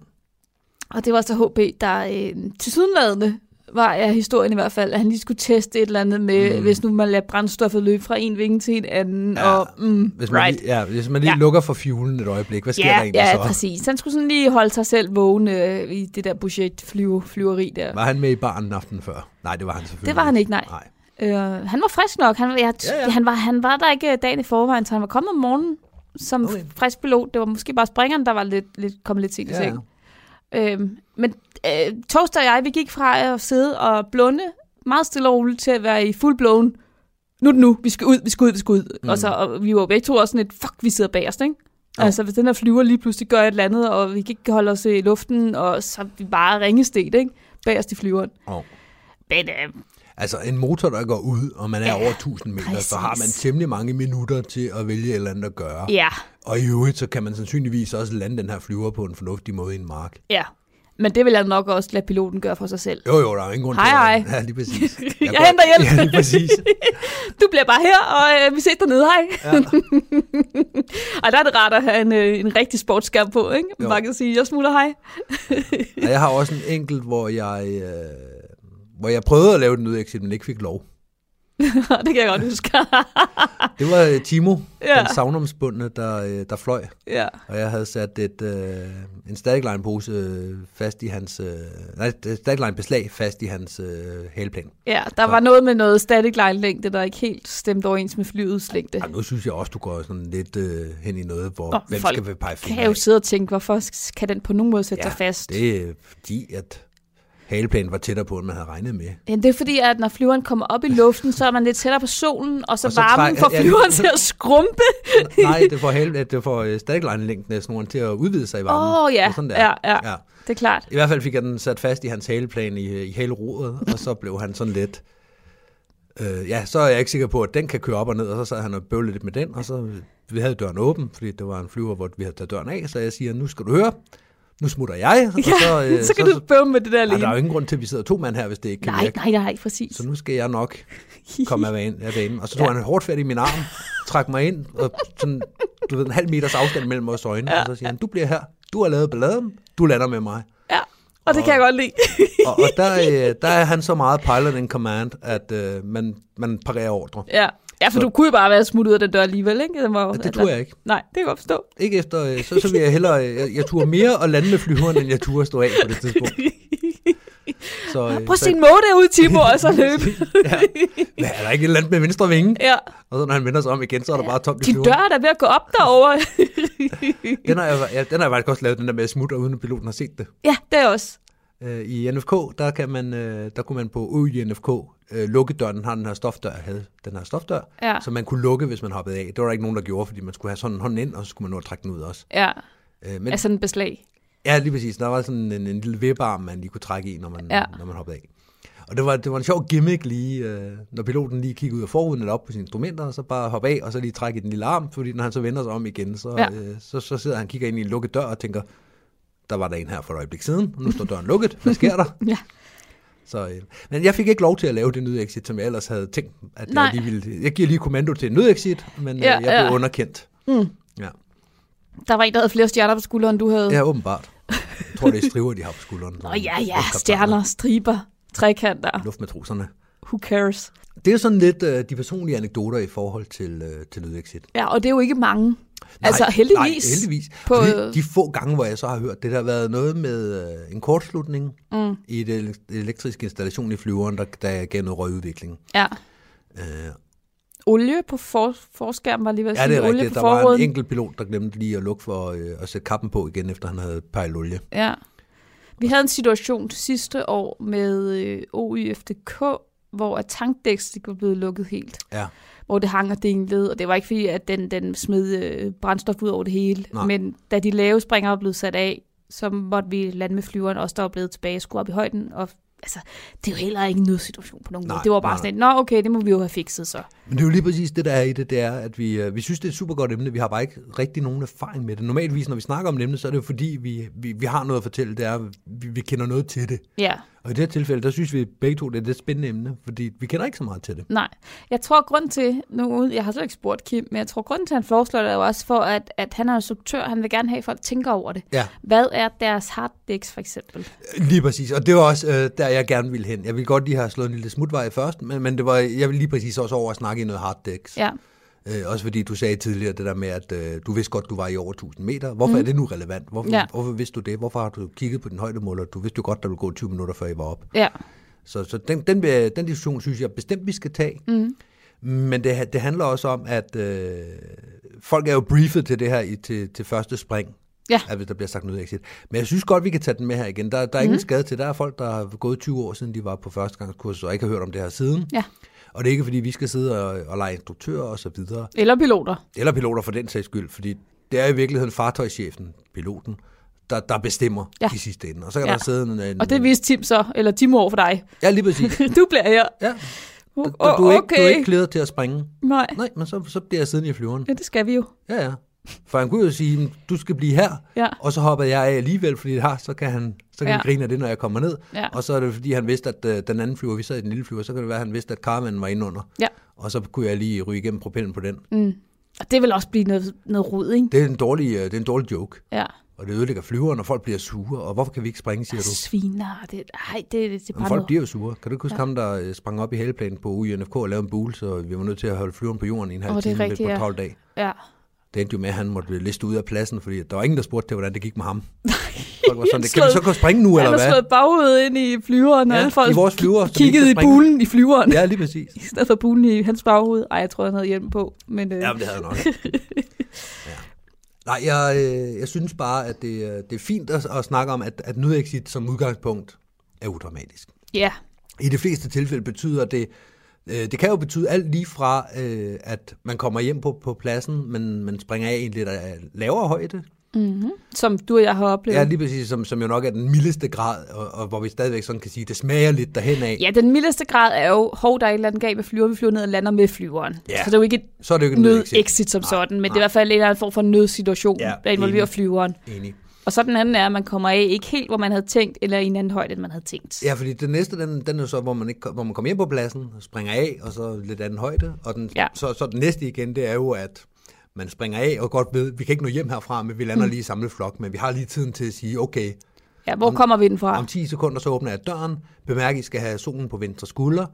Og det var så HB, der øh, til sydenladende var ja, historien i hvert fald, at han lige skulle teste et eller andet med, Mm. hvis nu man lader brændstoffet løbe fra en vinge til en anden. Ja, og, mm, Hvis man, right. lige, ja, hvis man lige Ja. lukker for fuelen et øjeblik, hvad sker der Ja, egentlig ja, så? præcis. Han skulle sådan lige holde sig selv vågen øh, i det der budgetflyveri der. Var han med i baren aftenen før? Nej, det var han selvfølgelig Det var han ikke, nej. Nej. Øh, han var frisk nok. Han, var- jeg, Ja, ja, ja. ja. Han, var, han var der ikke dagen i forvejen, så han var kommet om morgenen som Okay. frisk pilot. Det var måske bare springeren, der var lidt, lidt, kommet lidt sent i Ja, seng. Øhm, men øh, Toaster og jeg, vi gik fra at sidde og blunde meget stille og roligt til at være i full blown. Nu det nu, vi skal ud, vi skal ud, vi skal ud. Mm. Mm. Og, så, og vi var begge to også sådan et, fuck, vi sidder bagerst, ikke? Jo. Altså, hvis den her flyver lige pludselig gør et eller andet, og vi kan ikke holde os i luften, og så er vi bare ringestet, ikke? Bagerst i flyveren. Jo. Men øh, Altså en motor, der går ud, og man er Ja, over 1000 meter, præcis. så har man temmelig mange minutter til at vælge et eller andet at gøre. ja, Og i øvrigt, så kan man sandsynligvis også lande den her flyver på en fornuftig måde i en mark. ja. Men det vil jeg nok også lade piloten gøre for sig selv. Jo, jo, der er jo ingen grund Hej, til hej. Ja, lige præcis. Jeg går- henter hjælp. Ja, lige præcis. Du bliver bare her, og øh, vi ses dernede, hej. Ja. og der er det rart at have en, øh, en rigtig sportsskærm på, ikke? Jo. Man bare kan sige, jeg smutter hej. Og jeg har også en enkelt, hvor jeg, øh, hvor jeg prøvede at lave den udexit, men ikke fik lov. det kan jeg godt huske. Det var øh, Timo, Ja. den savnomsbundne, der, øh, der fløj. ja. Og jeg havde sat et, øh, en static line pose øh, fast i hans, øh, nej, et static line beslag fast i hans øh, hælplan. ja, der Så- var noget med noget static line længde, der ikke helt stemte overens med flyets længde. Ej, nu synes jeg også, du går sådan lidt øh, hen i noget, hvor Nå, hvem folk skal vi pege Kan fingre jeg jo sidde og tænke, hvorfor kan den på nogen måde sætte Ja, sig fast? Det er fordi, at haleplanen var tættere på, end man havde regnet med. Ja, det er fordi, at når flyveren kommer op i luften, så er man lidt tættere på solen, og så, Og så varmen får ja, flyveren til at skrumpe. Nej, det får, hale, det får øh, static line-længden af snoren til at udvide sig i varmen. Åh, ja. Det er sådan der. Ja, ja. ja. Det er klart. I hvert fald fik jeg den sat fast i hans haleplan i, i haleroret, og så blev han sådan lidt... Øh, ja, så er jeg ikke sikker på, at den kan køre op og ned, og så sad han og bøvlede lidt med den, og så vi havde døren åben, fordi det var en flyver, hvor vi havde taget døren af, så jeg siger, nu skal du høre, nu smutter jeg, og så, øh, så kan du bøve med det der alene. der er jo ingen grund til, at vi sidder to mand her, hvis det ikke kan Nej, virke. nej, nej, præcis. Så nu skal jeg nok komme af banen. Af banen. Og så tog ja. han hårdt fat i min arm, trak mig ind, og sådan, du ved, en halv meters afstand mellem vores øjne. Ja. Og så siger han, du bliver her. Du har lavet balladen. Du lander med mig. Ja, og det kan jeg godt lide. Og, og der, øh, der er han så meget pilot in command, at øh, man, man parerer ordre. ja. Ja, for Så- du kunne jo bare være smuttet ud af den dør alligevel, ikke? Den var, jo- Og det tror jeg ikke. Nej, det kan jeg godt forstå. Ikke efter, øh, så, så vil jeg hellere, øh, jeg, jeg turde mere at lande med flyveren, end jeg turde stå af på det tidspunkt. Så, øh, Prøv at se en måde derude, Timo, og så løbe. ja. Hvad, er der ikke et eller andet med venstre vinge? ja. Og så når han vender sig om igen, så er der bare tomt i Din dør er da ved at gå op derovre. Den har, jeg, ja, den har jeg faktisk også lavet, den der med at smutte, uden at piloten har set det. ja, det er også. Øh, I NFK, der, kan man, øh, der kunne man på UI NFK øh, lukke døren. Den har den her stofdør, havde den her stofdør, Ja. som man kunne lukke, hvis man hoppede af. Det var der ikke nogen, der gjorde, fordi man skulle have sådan en hånd ind, og så skulle man nå at trække den ud også. Ja, Øh, men, altså en beslag. ja, lige præcis. Der var sådan en, en lille vippearm, man lige kunne trække i, når man, Ja. når man hoppede af. Og det var, det var en sjov gimmick lige, øh, når piloten lige kiggede ud af forhuden eller op på sine instrumenter, og så bare hoppe af, og så lige trække i den lille arm, fordi når han så vender sig om igen, så, Ja. øh, så, så sidder han og kigger ind i en lukket dør og tænker, der var der en her for et øjeblik siden, og nu står døren lukket, hvad sker der? Ja. Så, øh, men jeg fik ikke lov til at lave det nødexit, som jeg ellers havde tænkt, at Nej. jeg lige ville. Jeg giver lige kommando til en nødexit, men Ja, ja, jeg blev ja. underkendt. Mm. Ja. Der var en, der havde flere stjerner på skulderen, end du havde. ja, åbenbart. Jeg tror, det er striver, de har på skulderen. Nå ja, ja, stjerner, striber, trekanter. Luftmatroserne. Who cares? Det er sådan lidt uh, de personlige anekdoter i forhold til, uh, til lydexit. Ja, og det er jo ikke mange. Altså heldigvis. Nej, heldigvis. På, de, få gange, hvor jeg så har hørt, det der har været noget med uh, en kortslutning Mm, i det ele- elektriske installation i flyveren, der, der gav noget røgudvikling. ja. Uh, Olie på for, forskærmen var lige ved at ja, sige. det er olie rigtigt. på Der var en forruden. enkelt pilot, der glemte lige at lukke for uh, at sætte kappen på igen, efter han havde pejlet olie. Ja. Vi havde en situation sidste år med øh, OIFDK hvor at tankdæks ikke var blevet lukket helt. Ja. Hvor det hang og dinglede, og det var ikke fordi, at den, den smed øh, brændstof ud over det hele. Nej. Men da de lave springer var blevet sat af, så måtte vi lande med flyveren, også der var blevet tilbage, skulle op i højden, og altså, det er jo heller ikke en nødsituation på nogen Nej, måde. Det var bare nej, sådan nå okay, det må vi jo have fikset så. Men det er jo lige præcis det, der er i det, det er, at vi, øh, vi synes, det er et super godt emne. Vi har bare ikke rigtig nogen erfaring med det. Normalvis, når vi snakker om et emne, så er det jo fordi, vi, vi, vi har noget at fortælle. Det er, vi, vi kender noget til det. Ja, Og i det her tilfælde, der synes vi begge to, det er et spændende emne, fordi vi kender ikke så meget til det. nej. Jeg tror grund til, nu, jeg har slet ikke spurgt Kim, men jeg tror grund til, at han foreslår det er jo også for, at, at han er instruktør, han vil gerne have, at folk tænker over det. Ja. Hvad er deres harddæks for eksempel? Lige præcis, og det var også øh, der, jeg gerne ville hen. Jeg ville godt lige have slået en lille smutvej først, men, men det var, jeg ville lige præcis også over at snakke i noget harddæks. Ja, Øh, også fordi du sagde tidligere det der med, at øh, du vidste godt, du var i over 1000 meter. Hvorfor mm. er det nu relevant? Hvorfor, Ja. hvorfor vidste du det? Hvorfor har du kigget på din højdemåler? Du vidste jo godt, der ville gå 20 minutter, før I var op. ja, Så, så den, den, den diskussion synes jeg bestemt, vi skal tage. Mm. Men det, det handler også om, at øh, folk er jo briefet til det her i, til, til første spring. Ja. At hvis der bliver sagt noget exit. Men jeg synes godt, vi kan tage den med her igen. Der, der er mm. ingen skade til. Der er folk, der har gået 20 år siden, de var på førstegangskursus, og ikke har hørt om det her siden. ja. Og det er ikke, fordi vi skal sidde og, og lege instruktører og så videre. Eller piloter. Eller piloter for den sags skyld, fordi det er i virkeligheden fartøjschefen, piloten, der, der bestemmer Ja. i sidste ende. Og så kan Ja. der sidde en... en Og det viste Tim så, eller Tim over for dig. Ja, lige præcis. Du bliver her. Ja. Oh, Du, du, er ikke, du er ikke klædet til at springe. Nej, Nej, men så, så bliver jeg siddende i flyveren. ja, det skal vi jo. Ja, ja. For han kunne jo sige, du skal blive her, Ja. og så hopper jeg af alligevel, fordi her, så kan han, så kan Ja. ja. grine af det, når jeg kommer ned. Ja. Og så er det fordi, han vidste, at øh, den anden flyver, vi sad i den lille flyver, så kan det være, at han vidste, at Carmen var inde under. Ja. Og så kunne jeg lige ryge igennem propellen på den. Mm. Og det vil også blive noget, noget rod, ikke? Det er en dårlig, øh, det er en dårlig joke. Ja. Og det ødelægger flyveren, og folk bliver sure. Og hvorfor kan vi ikke springe, siger du? Sviner. Det, ej, det, det er Men bare folk noget. bliver jo sure. Kan du ikke huske Ja. ham, der øh, sprang op i haleplanen på UNFK og lavede en bule, så vi var nødt til at holde flyveren på jorden i en halv det er time på ja. 12 dage. Ja. Det endte jo med, at han måtte liste ud af pladsen, fordi der var ingen, der spurgte til, hvordan det gik med ham. Folk var sådan, Han det, kan vi så gå og springe nu, Han eller har hvad? slået baghovedet ind i flyveren, og Ja, alle folk i vores flyver, kiggede i bulen i flyveren. Ja, lige præcis. I stedet for bulen i hans baghoved. Ej, jeg tror, han havde hjelm på. Men, øh, Ja, men det havde jeg nok. Ja. Nej, jeg, øh, jeg synes bare, at det, øh, det er fint at, at snakke om, at, at nødexit som udgangspunkt er udramatisk. ja. I de fleste tilfælde betyder det, det kan jo betyde alt lige fra, øh, at man kommer hjem på, på pladsen, men man springer af i en lidt øh, lavere højde. Mm-hmm. Som du og jeg har oplevet. Ja, lige præcis, som, som jo nok er den mildeste grad, og, og hvor vi stadigvæk sådan kan sige, det smager lidt derhen af. Ja, den mildeste grad er jo, hov, der er et eller andet galt med flyver, vi flyver ned og lander med flyveren. Ja. Så det er jo ikke et Så er det jo ikke nød-exit nødexit. som Nej, sådan, men det er i nej. hvert fald en eller anden form for nødsituation, Ja, der involverer flyveren. Enig. Og så den anden er, at man kommer af ikke helt, hvor man havde tænkt, eller i en anden højde, end man havde tænkt. Ja, fordi den næste, den, den er så, hvor man, ikke, hvor man kommer hjem på pladsen, springer af, og så lidt anden højde. Og den, Ja. så, så den næste igen, det er jo, at man springer af og godt ved, vi kan ikke nå hjem herfra, men vi lander Mm. lige i samlet flok, men vi har lige tiden til at sige, okay, Ja, hvor kommer vi den fra? om 10 sekunder, så åbner jeg døren, bemærk, I skal have solen på venstre skulder,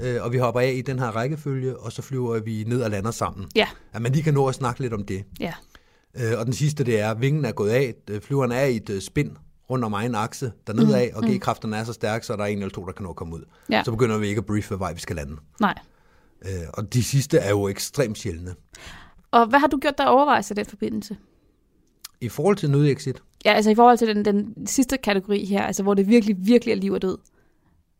øh, og vi hopper af i den her rækkefølge, og så flyver vi ned og lander sammen. Ja, At man lige kan nå at snakke lidt om det. ja. Øh, og den sidste, det er, at vingen er gået af, øh, flyveren er i et øh, spin rundt om egen akse dernede af, og G-kræfterne er så stærke, så der er en eller to, der kan nå at komme ud. Mm. Ja. Så begynder vi ikke at briefe, hvad vej vi skal lande. Nej. Øh, og de sidste er jo ekstremt sjældne. Og hvad har du gjort der overvejelser i den forbindelse? I forhold til nødexit, Ja, altså i forhold til den, den sidste kategori her, altså hvor det virkelig, virkelig er liv og død.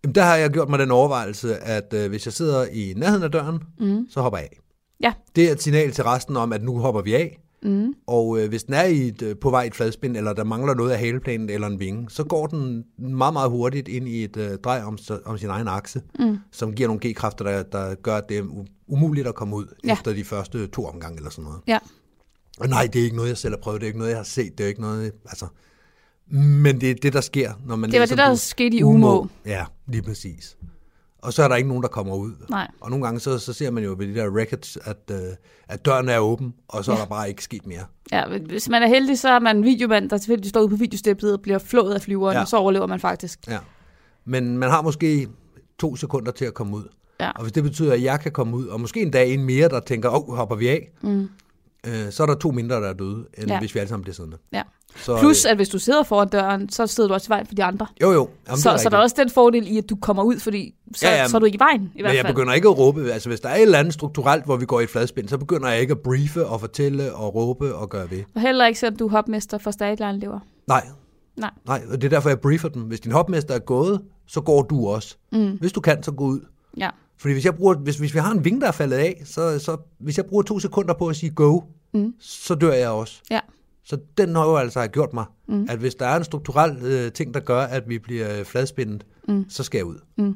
jamen, der har jeg gjort mig den overvejelse, at øh, hvis jeg sidder i nærheden af døren, Mm. så hopper jeg af. Ja. Det er et signal til resten om, at nu hopper vi af. Mm. Og øh, hvis den er i et, øh, på vej i et fladspind, eller der mangler noget af haleplanen eller en vinge, så går den meget, meget hurtigt ind i et øh, drej om, om sin egen akse, Mm. som giver nogle G-kræfter, der, der gør, at det er umuligt at komme ud Ja. efter de første to omgange eller sådan noget. Ja. Og nej, det er ikke noget, jeg selv har prøvet, det er ikke noget, jeg har set, det er ikke noget, altså... Men det er det, der sker, når man Det var det, der skete i Umo. Ja, lige præcis. Og så er der ikke nogen, der kommer ud. Nej. Og nogle gange så, så ser man jo ved de der records, at, øh, at døren er åben, og så ja. er der bare ikke sket mere. Ja, hvis man er heldig, så er man en videomand, der tilfældigvis står ude på videosteplet og bliver flået af flyveren. Ja. og så overlever man faktisk. Ja. Men man har måske to sekunder til at komme ud. Ja. Og hvis det betyder, at jeg kan komme ud, og måske en dag en mere, der tænker, åh, oh, hopper vi af, Mm. Øh, så er der to mindre, der er døde, end Ja. hvis vi alle sammen bliver siddende. Ja. Så, Plus, øh, at hvis du sidder foran døren, så sidder du også i vejen for de andre. Jo, jo. Jamen, så, så der er også den fordel i, at du kommer ud, fordi så, ja, så er du ikke i vejen, i hvert Men jeg fald. begynder ikke at råbe. Altså, hvis der er et eller andet strukturelt, hvor vi går i et fladspind, så begynder jeg ikke at briefe og fortælle og råbe og gøre ved. Og heller ikke at du er hopmester for Stadline lever. Nej. Nej. Nej, og det er derfor, jeg briefer dem. Hvis din hopmester er gået, så går du også. Mm. Hvis du kan, så gå ud Ja. Fordi hvis, jeg bruger, hvis, hvis vi har en vinge, der er faldet af, så, så hvis jeg bruger to sekunder på at sige go, Mm. så dør jeg også. Ja. Så den har jo altså have gjort mig, mm. at hvis der er en strukturel øh, ting, der gør, at vi bliver øh, fladspændet, mm. så skal jeg ud. Mm.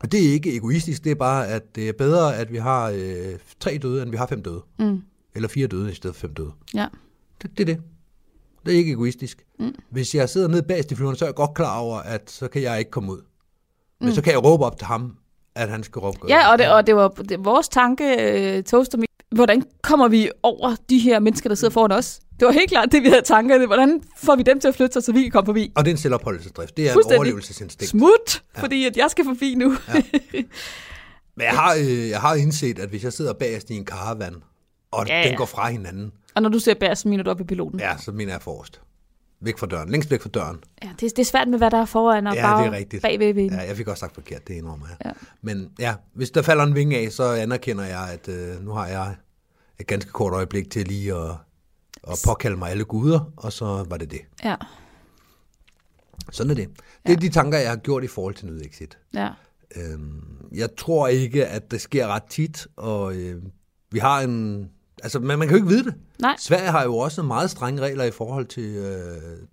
Og det er ikke egoistisk, det er bare, at det er bedre, at vi har øh, tre døde, end vi har fem døde. Mm. Eller fire døde i stedet for fem døde. Ja. Det, det er det. Det er ikke egoistisk. Mm. Hvis jeg sidder nede bagst i flyveren, så er jeg godt klar over, at så kan jeg ikke komme ud. Men mm. så kan jeg råbe op til ham, at han skal råbe. Ja, og det, og det var det, vores tanke, øh, Toaster, hvordan kommer vi over de her mennesker, der sidder foran os? Det var helt klart det, vi havde tankerne. Hvordan får vi dem til at flytte sig, så vi kan komme forbi? Og det er en selvopholdelsesdrift. Det er en overlevelsesinstinkt. Smut, ja. fordi at jeg skal forbi nu. Ja. Men jeg har, øh, jeg har indset, at hvis jeg sidder bagerst i en caravan, og Ja, ja, den går fra hinanden, og når du ser bær, så mener du op i piloten. ja, så mener jeg forrest. Væk fra døren. Længst væk fra døren. Ja, det, det er svært med, hvad der er foran og Ja, bare det er rigtigt. bagved ved Ja, jeg fik også sagt forkert, det indrømmer jeg. Ja. Men ja, hvis der falder en vinge af, så anerkender jeg, at øh, nu har jeg et ganske kort øjeblik til lige at, at påkalde mig alle guder, og så var det det. Ja, Sådan er det. Det er de tanker, jeg har gjort i forhold til nødexit. ja. Øhm, jeg tror ikke, at det sker ret tit, og øh, vi har en... Altså, man, man kan jo ikke vide det. Nej. Sverige har jo også meget strenge regler i forhold til, øh,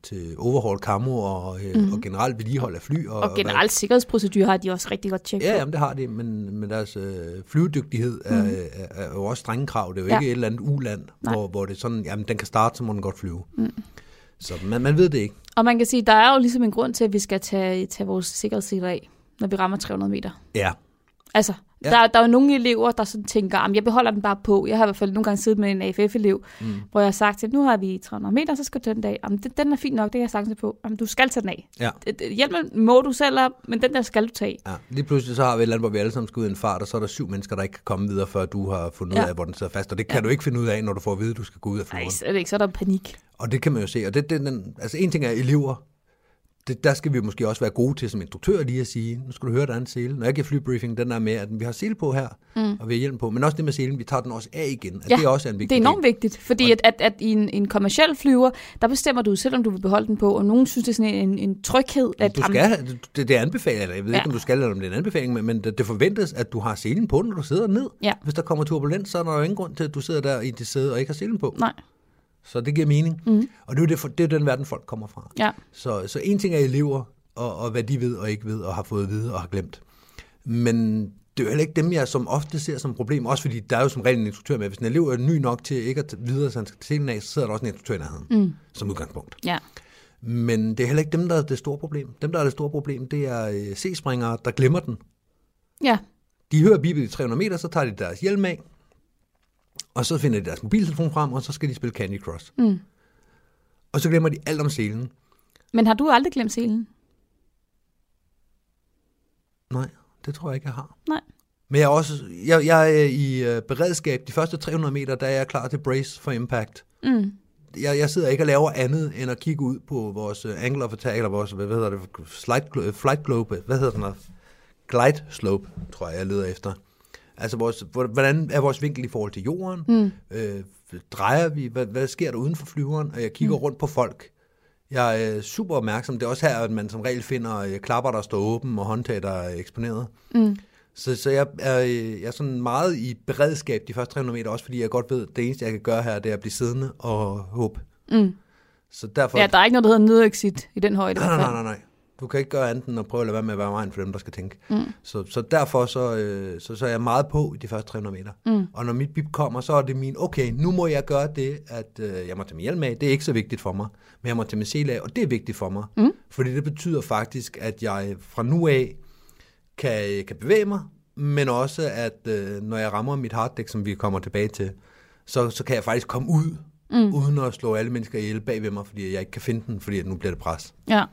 til overhaul camo og, øh, mm-hmm. og generelt vedligehold af fly. Og, Og generelt sikkerhedsprocedur har de også rigtig godt tjekket Ja, jamen, det har de, men, men deres øh, flyvedygtighed er, mm. er, er jo også strenge krav. Det er jo Ja. ikke et eller andet uland, Nej. hvor, hvor det er sådan, jamen den kan starte, så må den godt flyve. Mm. Så man, man ved det ikke. Og man kan sige, der er jo ligesom en grund til, at vi skal tage, tage vores sikkerhedsseler af, når vi rammer 300 meter. Ja, Altså, Ja. der, der er jo nogle elever, der sådan tænker, at jeg beholder den bare på. Jeg har i hvert fald nogle gange siddet med en AFF-elev, mm. hvor jeg har sagt til nu har vi 300 meter, så skal du den af. Jamen, den er fint nok, det kan jeg sagtens på. Jamen, du skal tage den af. ja. Hjelmen må du selv op, men den der skal du tage. Ja, lige pludselig så har vi et eller andet, hvor vi alle sammen skal ud i en fart, og så er der syv mennesker, der ikke kan komme videre, før du har fundet ja. ud af, hvor den sidder fast. Og det kan ja. du ikke finde ud af, når du får at vide, at du skal gå ud af Nej, flyveren. så er det ikke, så er der panik. Og det kan man jo se. Og det, det, den, altså en ting er elever. Det, der skal vi måske også være gode til som instruktør lige at sige, nu skal du høre, der er en sele. Når jeg giver flybriefing, den er med, at vi har sele på her, mm. og vi har hjelm på. Men også det med selen, vi tager den også af igen. At Ja, det også er en vigtig Det er enormt del. vigtigt, fordi at, at, at i en, en kommersiel flyver, der bestemmer du selv, om du vil beholde den på, og nogen synes, det er sådan en, en tryghed. At, Du skal, det, det er anbefalet, eller jeg ved ja. Ikke, om du skal, eller om det er en anbefaling, men, men det, det forventes, at du har selen på, når du sidder ned. Ja. Hvis der kommer turbulens, så er der jo ingen grund til, at du sidder der i dit sæde og ikke har selen på. Nej, Så det giver mening. Mm. Og det er, jo det, for- det er den verden, folk kommer fra. ja. Så, så en ting er elever, og, og hvad de ved og ikke ved, og har fået at vide og har glemt. Men det er jo heller ikke dem, jeg som ofte ser som problem, også fordi der er jo som regel en instruktør med. Hvis en elev er ny nok til ikke at videre, skal til af, så sidder der også en instruktør i nærheden, mm. som udgangspunkt. ja. Men det er heller ikke dem, der er det store problem. Dem, der er det store problem, det er øh, C-springere, der glemmer den. Ja, De hører bibet i 300 meter, så tager de deres hjelm af, og så finder de deres mobiltelefon frem, og så skal de spille Candy Crush. Mm. Og så glemmer de alt om selen. men har du aldrig glemt selen? Nej, det tror jeg ikke, jeg har. Nej. Men jeg er også jeg, jeg er i øh, beredskab de første 300 meter, der er jeg klar til brace for impact. Mm. Jeg, jeg sidder ikke og laver andet end at kigge ud på vores uh, angle of attack, eller vores, hvad hedder det, slide, flight globe, hvad hedder noget? Glide slope, tror jeg, jeg leder efter. Altså, vores, hvordan er vores vinkel i forhold til jorden? Mm. Øh, drejer vi? Hvad, hvad sker der uden for flyveren? Og jeg kigger mm. rundt på folk. Jeg er super opmærksom. Det er også her, at man som regel finder øh, klapper, der står åben, og håndtag, der er eksponeret. Mm. Så, så jeg, er, øh, jeg er sådan meget i beredskab de første 300 meter, også fordi jeg godt ved, at det eneste, jeg kan gøre her, det er at blive siddende og håbe. Mm. Så derfor... Ja, der er ikke noget, der hedder nødexit i den højde. nej, nej, nej, nej. Du kan ikke gøre andet end at prøve at lade være med at være vejen for dem, der skal tænke. Mm. Så, så derfor så, øh, så, så er jeg meget på i de første 300 meter. Mm. Og når mit bip kommer, så er det min, okay, nu må jeg gøre det, at øh, jeg må tage min hjelm af. Det er ikke så vigtigt for mig. Men jeg må tage min sel af, og det er vigtigt for mig. Mm. Fordi det betyder faktisk, at jeg fra nu af kan, kan bevæge mig, men også at øh, når jeg rammer mit harddæk, som vi kommer tilbage til, så, så kan jeg faktisk komme ud, mm. uden at slå alle mennesker ihjel bag ved mig, fordi jeg ikke kan finde den, fordi nu bliver det pres. Ja.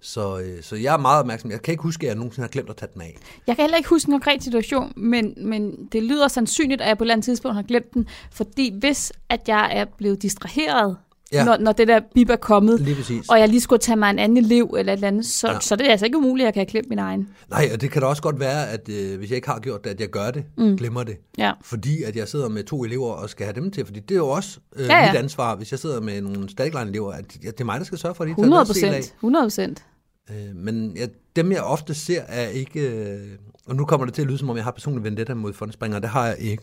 Så, øh, så jeg er meget opmærksom. Jeg kan ikke huske, at jeg nogensinde har glemt at tage den af. Jeg kan heller ikke huske en konkret situation, men, men det lyder sandsynligt, at jeg på et eller andet tidspunkt har glemt den, fordi hvis at jeg er blevet distraheret, Ja. når, når det der bip er kommet, Lige præcis. og jeg lige skulle tage mig en anden elev eller et eller andet, så, Ja. så det er altså ikke umuligt, at jeg kan glemt min egen. Nej, og det kan da også godt være, at øh, hvis jeg ikke har gjort det, at jeg gør det, mm. glemmer det. Ja. Fordi at jeg sidder med to elever og skal have dem til, fordi det er jo også øh, ja, Ja, mit ansvar, hvis jeg sidder med nogle stadigline elever, at det er mig, der skal sørge for, at de tager 100 deres del af. procent. 100 procent. Øh, men ja, dem, jeg ofte ser, er ikke... Øh, og nu kommer det til at lyde, som om jeg har personlig vendetta mod fondspringere. Det har jeg ikke.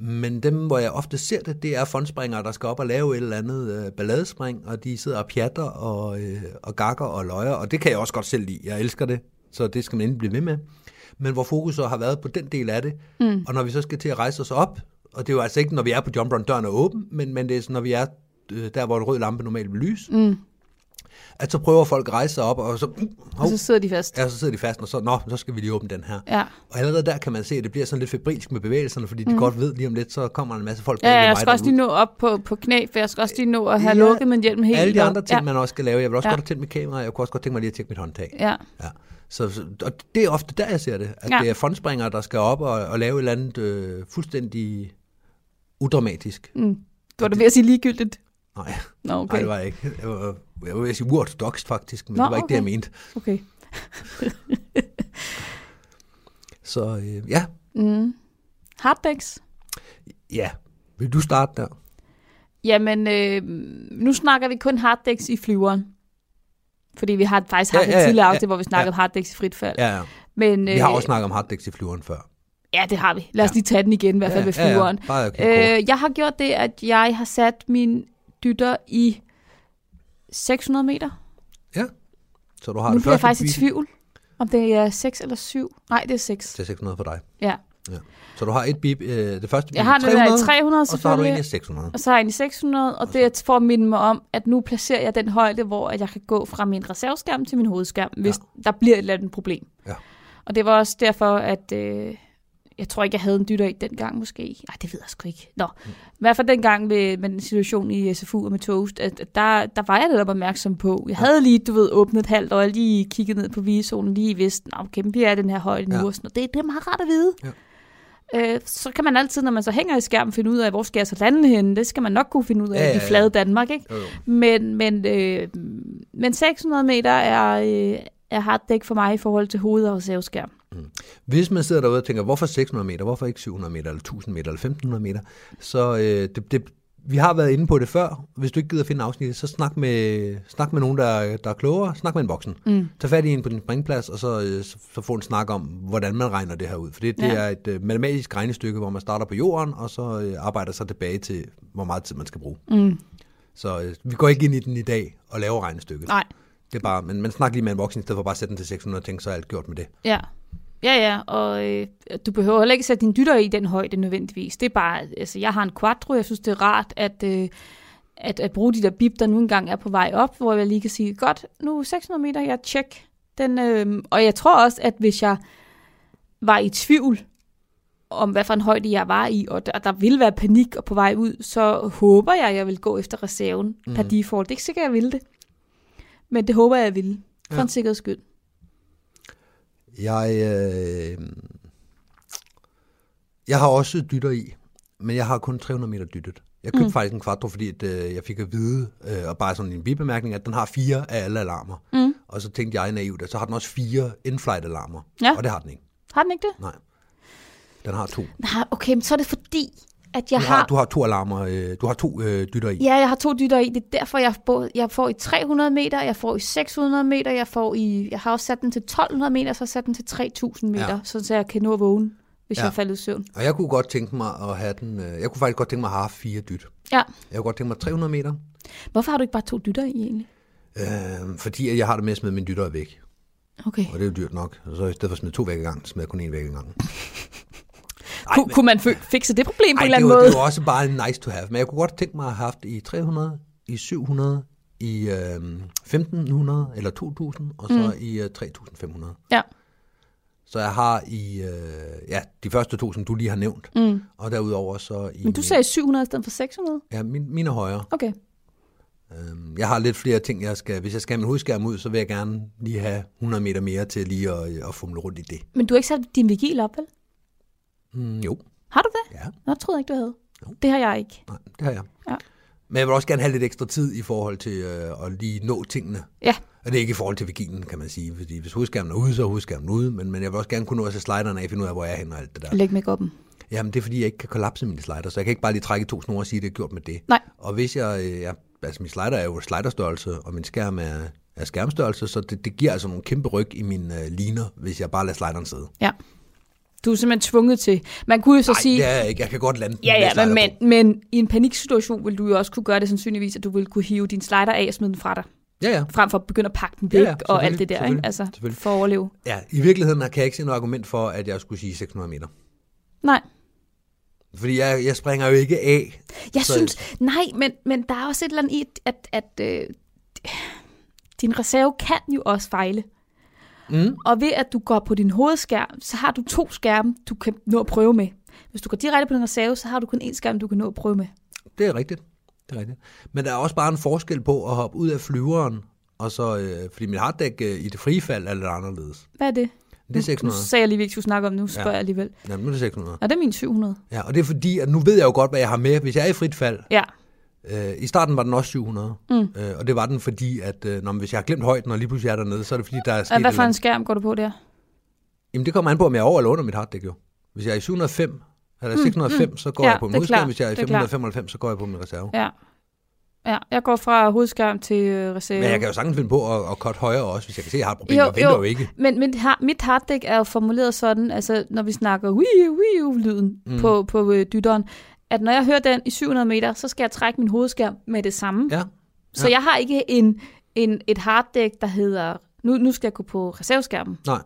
Men dem, hvor jeg ofte ser det, det er fondspringere, der skal op og lave et eller andet øh, balladespring, og de sidder og pjatter og, øh, og gakker og løjer, og det kan jeg også godt selv lide. Jeg elsker det, så det skal man endelig blive ved med. Men hvor fokus så har været på den del af det, mm. og når vi så skal til at rejse os op, og det er jo altså ikke, når vi er på jump run, døren er åben, men, men det er sådan, når vi er øh, der, hvor en rød lampe normalt vil lys, mm. At så prøver folk at rejse sig op, og så, uh, Og så sidder de fast. Ja, så sidder de fast, og så, nå, så skal vi lige åbne den her. Ja. Og allerede der kan man se, at det bliver sådan lidt febrilsk med bevægelserne, fordi de godt ved lige om lidt, så kommer der en masse folk Mm. Ja, ved jeg skal også lige nå op på, på knæ, for jeg skal også lige nå at have Ja, lukket min hjelm helt. Alle de andre ting, ja. man også skal lave. Jeg vil også Ja. godt have tændt mit kamera, jeg kunne også godt tænke mig lige at tjekke mit håndtag. Ja. Ja. Så, og det er ofte der, jeg ser det. At Ja. det er fondspringere, der skal op og, og lave et eller andet øh, fuldstændig udramatisk. Mm. Du var da ved at sige ligegyldigt. Nej, Nå, okay. Nej, det var jeg ikke. Jeg var, jeg ved at sige uorthodox faktisk, men Nå, det var ikke det, jeg okay. mente. Okay. Så øh, ja, Mm. Harddecks? ja. Vil du starte der? Jamen, øh, nu snakker vi kun harddecks i flyveren. Fordi vi har faktisk haft Ja, ja, ja, et ja, tidligere ja, afsnit, hvor vi snakkede ja. om harddecks i frit fald. Ja, ja. Men, Vi har også snakket om harddecks i flyveren før. Ja, det har vi. Lad os Ja. lige tage den igen, i hvert fald ved ja, ja, flyveren. ja. Bare okay, Øh, jeg har gjort det, at jeg har sat min dytter i 600 meter. Ja. Så du har Nu det bliver jeg faktisk i tvivl, om det er 6 eller 7. Nej, det er 6. til 600 for dig. Ja. Ja. Så du har et bip, øh, det første bip Jeg har i den der i 300 og så har du en i 600. Og så har jeg en i 600, og det er for at minde mig om, at nu placerer jeg den højde, hvor at jeg kan gå fra min reserveskærm til min hovedskærm, hvis der bliver et eller andet problem. Ja. Og det var også derfor, at øh, jeg tror ikke, jeg havde en dytter i dengang måske. Nej, det ved jeg sgu ikke. Nå, Mm. i hvert fald dengang med, med den situation i SFU og med Toast, at at der, der var jeg netop opmærksom på. Jeg havde lige, du ved, åbnet et halvt øje, lige kigget ned på visonen, lige vidst, nå, okay, vi er den her højde nu, Ja. og sådan, og det, det er meget rart at vide. Ja. Øh, så kan man altid, når man så hænger i skærmen, finde ud af, hvor skal jeg så lande henne. Det skal man nok kunne finde ud af Ja, ja, ja, i flade Danmark, ikke? Jo, jo. Men, men, øh, men 600 meter er, øh, er harddæk for mig i forhold til hoved- og reserveskærm. Hvis man sidder derude og tænker, hvorfor 600 meter, hvorfor ikke 700 meter, eller 1000 meter, eller 1500 meter, så øh, det, det, vi har været inde på det før. Hvis du ikke gider finde afsnittet, så snak med, snak med nogen, der, er- der er klogere. Snak med en voksen. Mm. Tag fat i en på din springplads, og så, øh, så, så få en snak om, hvordan man regner det her ud. For det, det Ja. er et øh, matematisk regnestykke, hvor man starter på jorden, og så øh, arbejder sig tilbage til, hvor meget tid man skal bruge. Mm. Så øh, vi går ikke ind i den i dag og laver regnestykket. Nej, Det er bare, men man snakker lige med en voksen, i stedet for bare at sætte den til 600 og tænke, så er alt gjort med det. ja. Ja, ja, og øh, du behøver heller ikke sætte din dytter i den højde nødvendigvis. Det er bare, altså jeg har en quattro, jeg synes det er rart at, øh, at, at bruge de der bip, der nu engang er på vej op, hvor jeg lige kan sige, godt, nu er 600 meter, jeg tjek. Den, øh, og jeg tror også, at hvis jeg var i tvivl om, hvad for en højde jeg var i, og der, der ville være panik og på vej ud, så håber jeg, at jeg vil gå efter reserven mm. per default. Det er ikke sikkert, jeg vil det. Men det håber jeg, jeg ville. For Ja. en sikkerheds skyld. Jeg, øh, jeg har også dytter i, men jeg har kun 300 meter dyttet. Jeg købte mm. faktisk en Quattro, fordi at, øh, jeg fik at vide, øh, og bare sådan en bibemærkning, at den har fire af alle alarmer. Mm. Og så tænkte jeg naivt, at så har den også fire in-flight alarmer. Ja. Og det har den ikke. Har den ikke det? Nej. Den har to. Nej, okay, men så er det fordi, at jeg Du har... har, du har to alarmer, øh, du har to øh, dytter i. Ja, jeg har to dytter i. Det er derfor, jeg, både, jeg får i 300 meter, jeg får i 600 meter, jeg får i... Jeg har også sat den til 1200 meter, så har sat den til 3000 meter, Ja. så jeg kan nå at vågne, hvis Ja. jeg falder i søvn. Og jeg kunne godt tænke mig at have den, øh, jeg kunne faktisk godt tænke mig at have fire dyt. Ja. Jeg kunne godt tænke mig 300 meter, Hvorfor har du ikke bare to dytter i egentlig? øh, fordi jeg har det med at smide mine dytter væk. Okay. Og det er jo dyrt nok. Så i stedet for at smide to væk i gangen, smider jeg kun en væk i gangen. Ku, kunne man fikse det problem på Ej, en eller anden måde? det var også bare nice to have. Men jeg kunne godt tænke mig at have haft i 300, i 700, i øh, 1500 eller 2000, og så mm. i øh, 3500. Ja. Så jeg har i, øh, ja, de første to, som du lige har nævnt. Mm. Og derudover så i... Men du sagde 700 i stedet for 600? Ja, min, mine er højere. Okay. Øhm, Jeg har lidt flere ting, jeg skal... Hvis jeg skal have min hovedskærm ud, så vil jeg gerne lige have 100 meter mere til lige at, at fumle rundt i det. Men du har ikke sat din vigil op, vel? Mm, jo, Har du det? ja. Nå, jeg troede ikke, du havde. Jo. Det har jeg ikke. Nej, det har jeg. Ja. Men jeg vil også gerne have lidt ekstra tid i forhold til øh, at lige nå tingene. Ja. Og det er ikke i forhold til vigilen, kan man sige. Fordi hvis hovedskærmen er ude, så er hovedskærmen ude. Men, men jeg vil også gerne kunne nå at se sliderne af, finde ud af, hvor jeg er henne og alt det der. Læg make up'en. Jamen, det er fordi, jeg ikke kan kollapse mine slider, så jeg kan ikke bare lige trække to snore og sige, at det er gjort med det. Nej. Og hvis jeg, øh, jeg altså min slider er jo sliderstørrelse, og min skærm er af skærmstørrelse, så det, det giver altså nogle kæmpe ryg i mine øh, liner, hvis jeg bare lader slideren sidde. Ja. Du er simpelthen tvunget til. Man kunne jo så Nej, sige... er jeg ikke. Jeg kan godt lande den Ja, ja, men, men, men i en paniksituation vil du jo også kunne gøre det sandsynligvis, at du vil kunne hive din slider af og smide den fra dig, Ja, ja. frem for at begynde at pakke den Ja, væk ja, og alt det der, ikke? Altså, for at overleve. ja. I virkeligheden kan jeg ikke se noget argument for, at jeg skulle sige 600 meter. Nej, Fordi jeg, jeg springer jo ikke af. jeg Så- synes... Nej, men, men der er også et eller andet i, at, at øh, din reserve kan jo også fejle. Mm. Og ved at du går på din hovedskærm, så har du to skærme, du kan nå at prøve med. Hvis du går direkte på din reserve, så har du kun én skærm, du kan nå at prøve med. Det er rigtigt. Det er rigtigt. Men der er også bare en forskel på at hoppe ud af flyveren, og så, øh, fordi mit harddæk øh, i det frie fald er lidt anderledes. Hvad er det? Det er Nu 600. sagde jeg lige, vi ikke skulle snakke om, nu spørger Ja. jeg alligevel. Ja, nu er det 600. Og det er min 700. Ja, og det er fordi, at nu ved jeg jo godt, hvad jeg har med, hvis jeg er i frit fald. Ja, Øh, I starten var den også 700, Mm. øh, og det var den fordi, at øh, når, hvis jeg har glemt højden, og lige pludselig er dernede, så er det fordi, der er sket hvad for en skærm går du på der? Jamen det kommer an på, om jeg er over eller under mit harddæk jo. Hvis jeg er i 705, eller 605, så går Mm, Ja, jeg på min hovedskærm. Hvis jeg er i Det er klart. 595, så går jeg på min reserve. Ja. Ja, jeg går fra hovedskærm til øh, reserve. Men jeg kan jo sagtens finde på at, at cut højere også, hvis jeg kan se, at jeg har et problem. Jo, Jeg venter jo. jo ikke. Men mit, mit harddæk er jo formuleret sådan, altså når vi snakker wii wii lyden mm. Mm. på, på øh, dytteren, at når jeg hører den i 700 meter, så skal jeg trække min hovedskærm med det samme. Ja. Så ja. jeg har ikke en, en, et harddæk, der hedder, nu, nu skal jeg gå på reserveskærmen. Nej.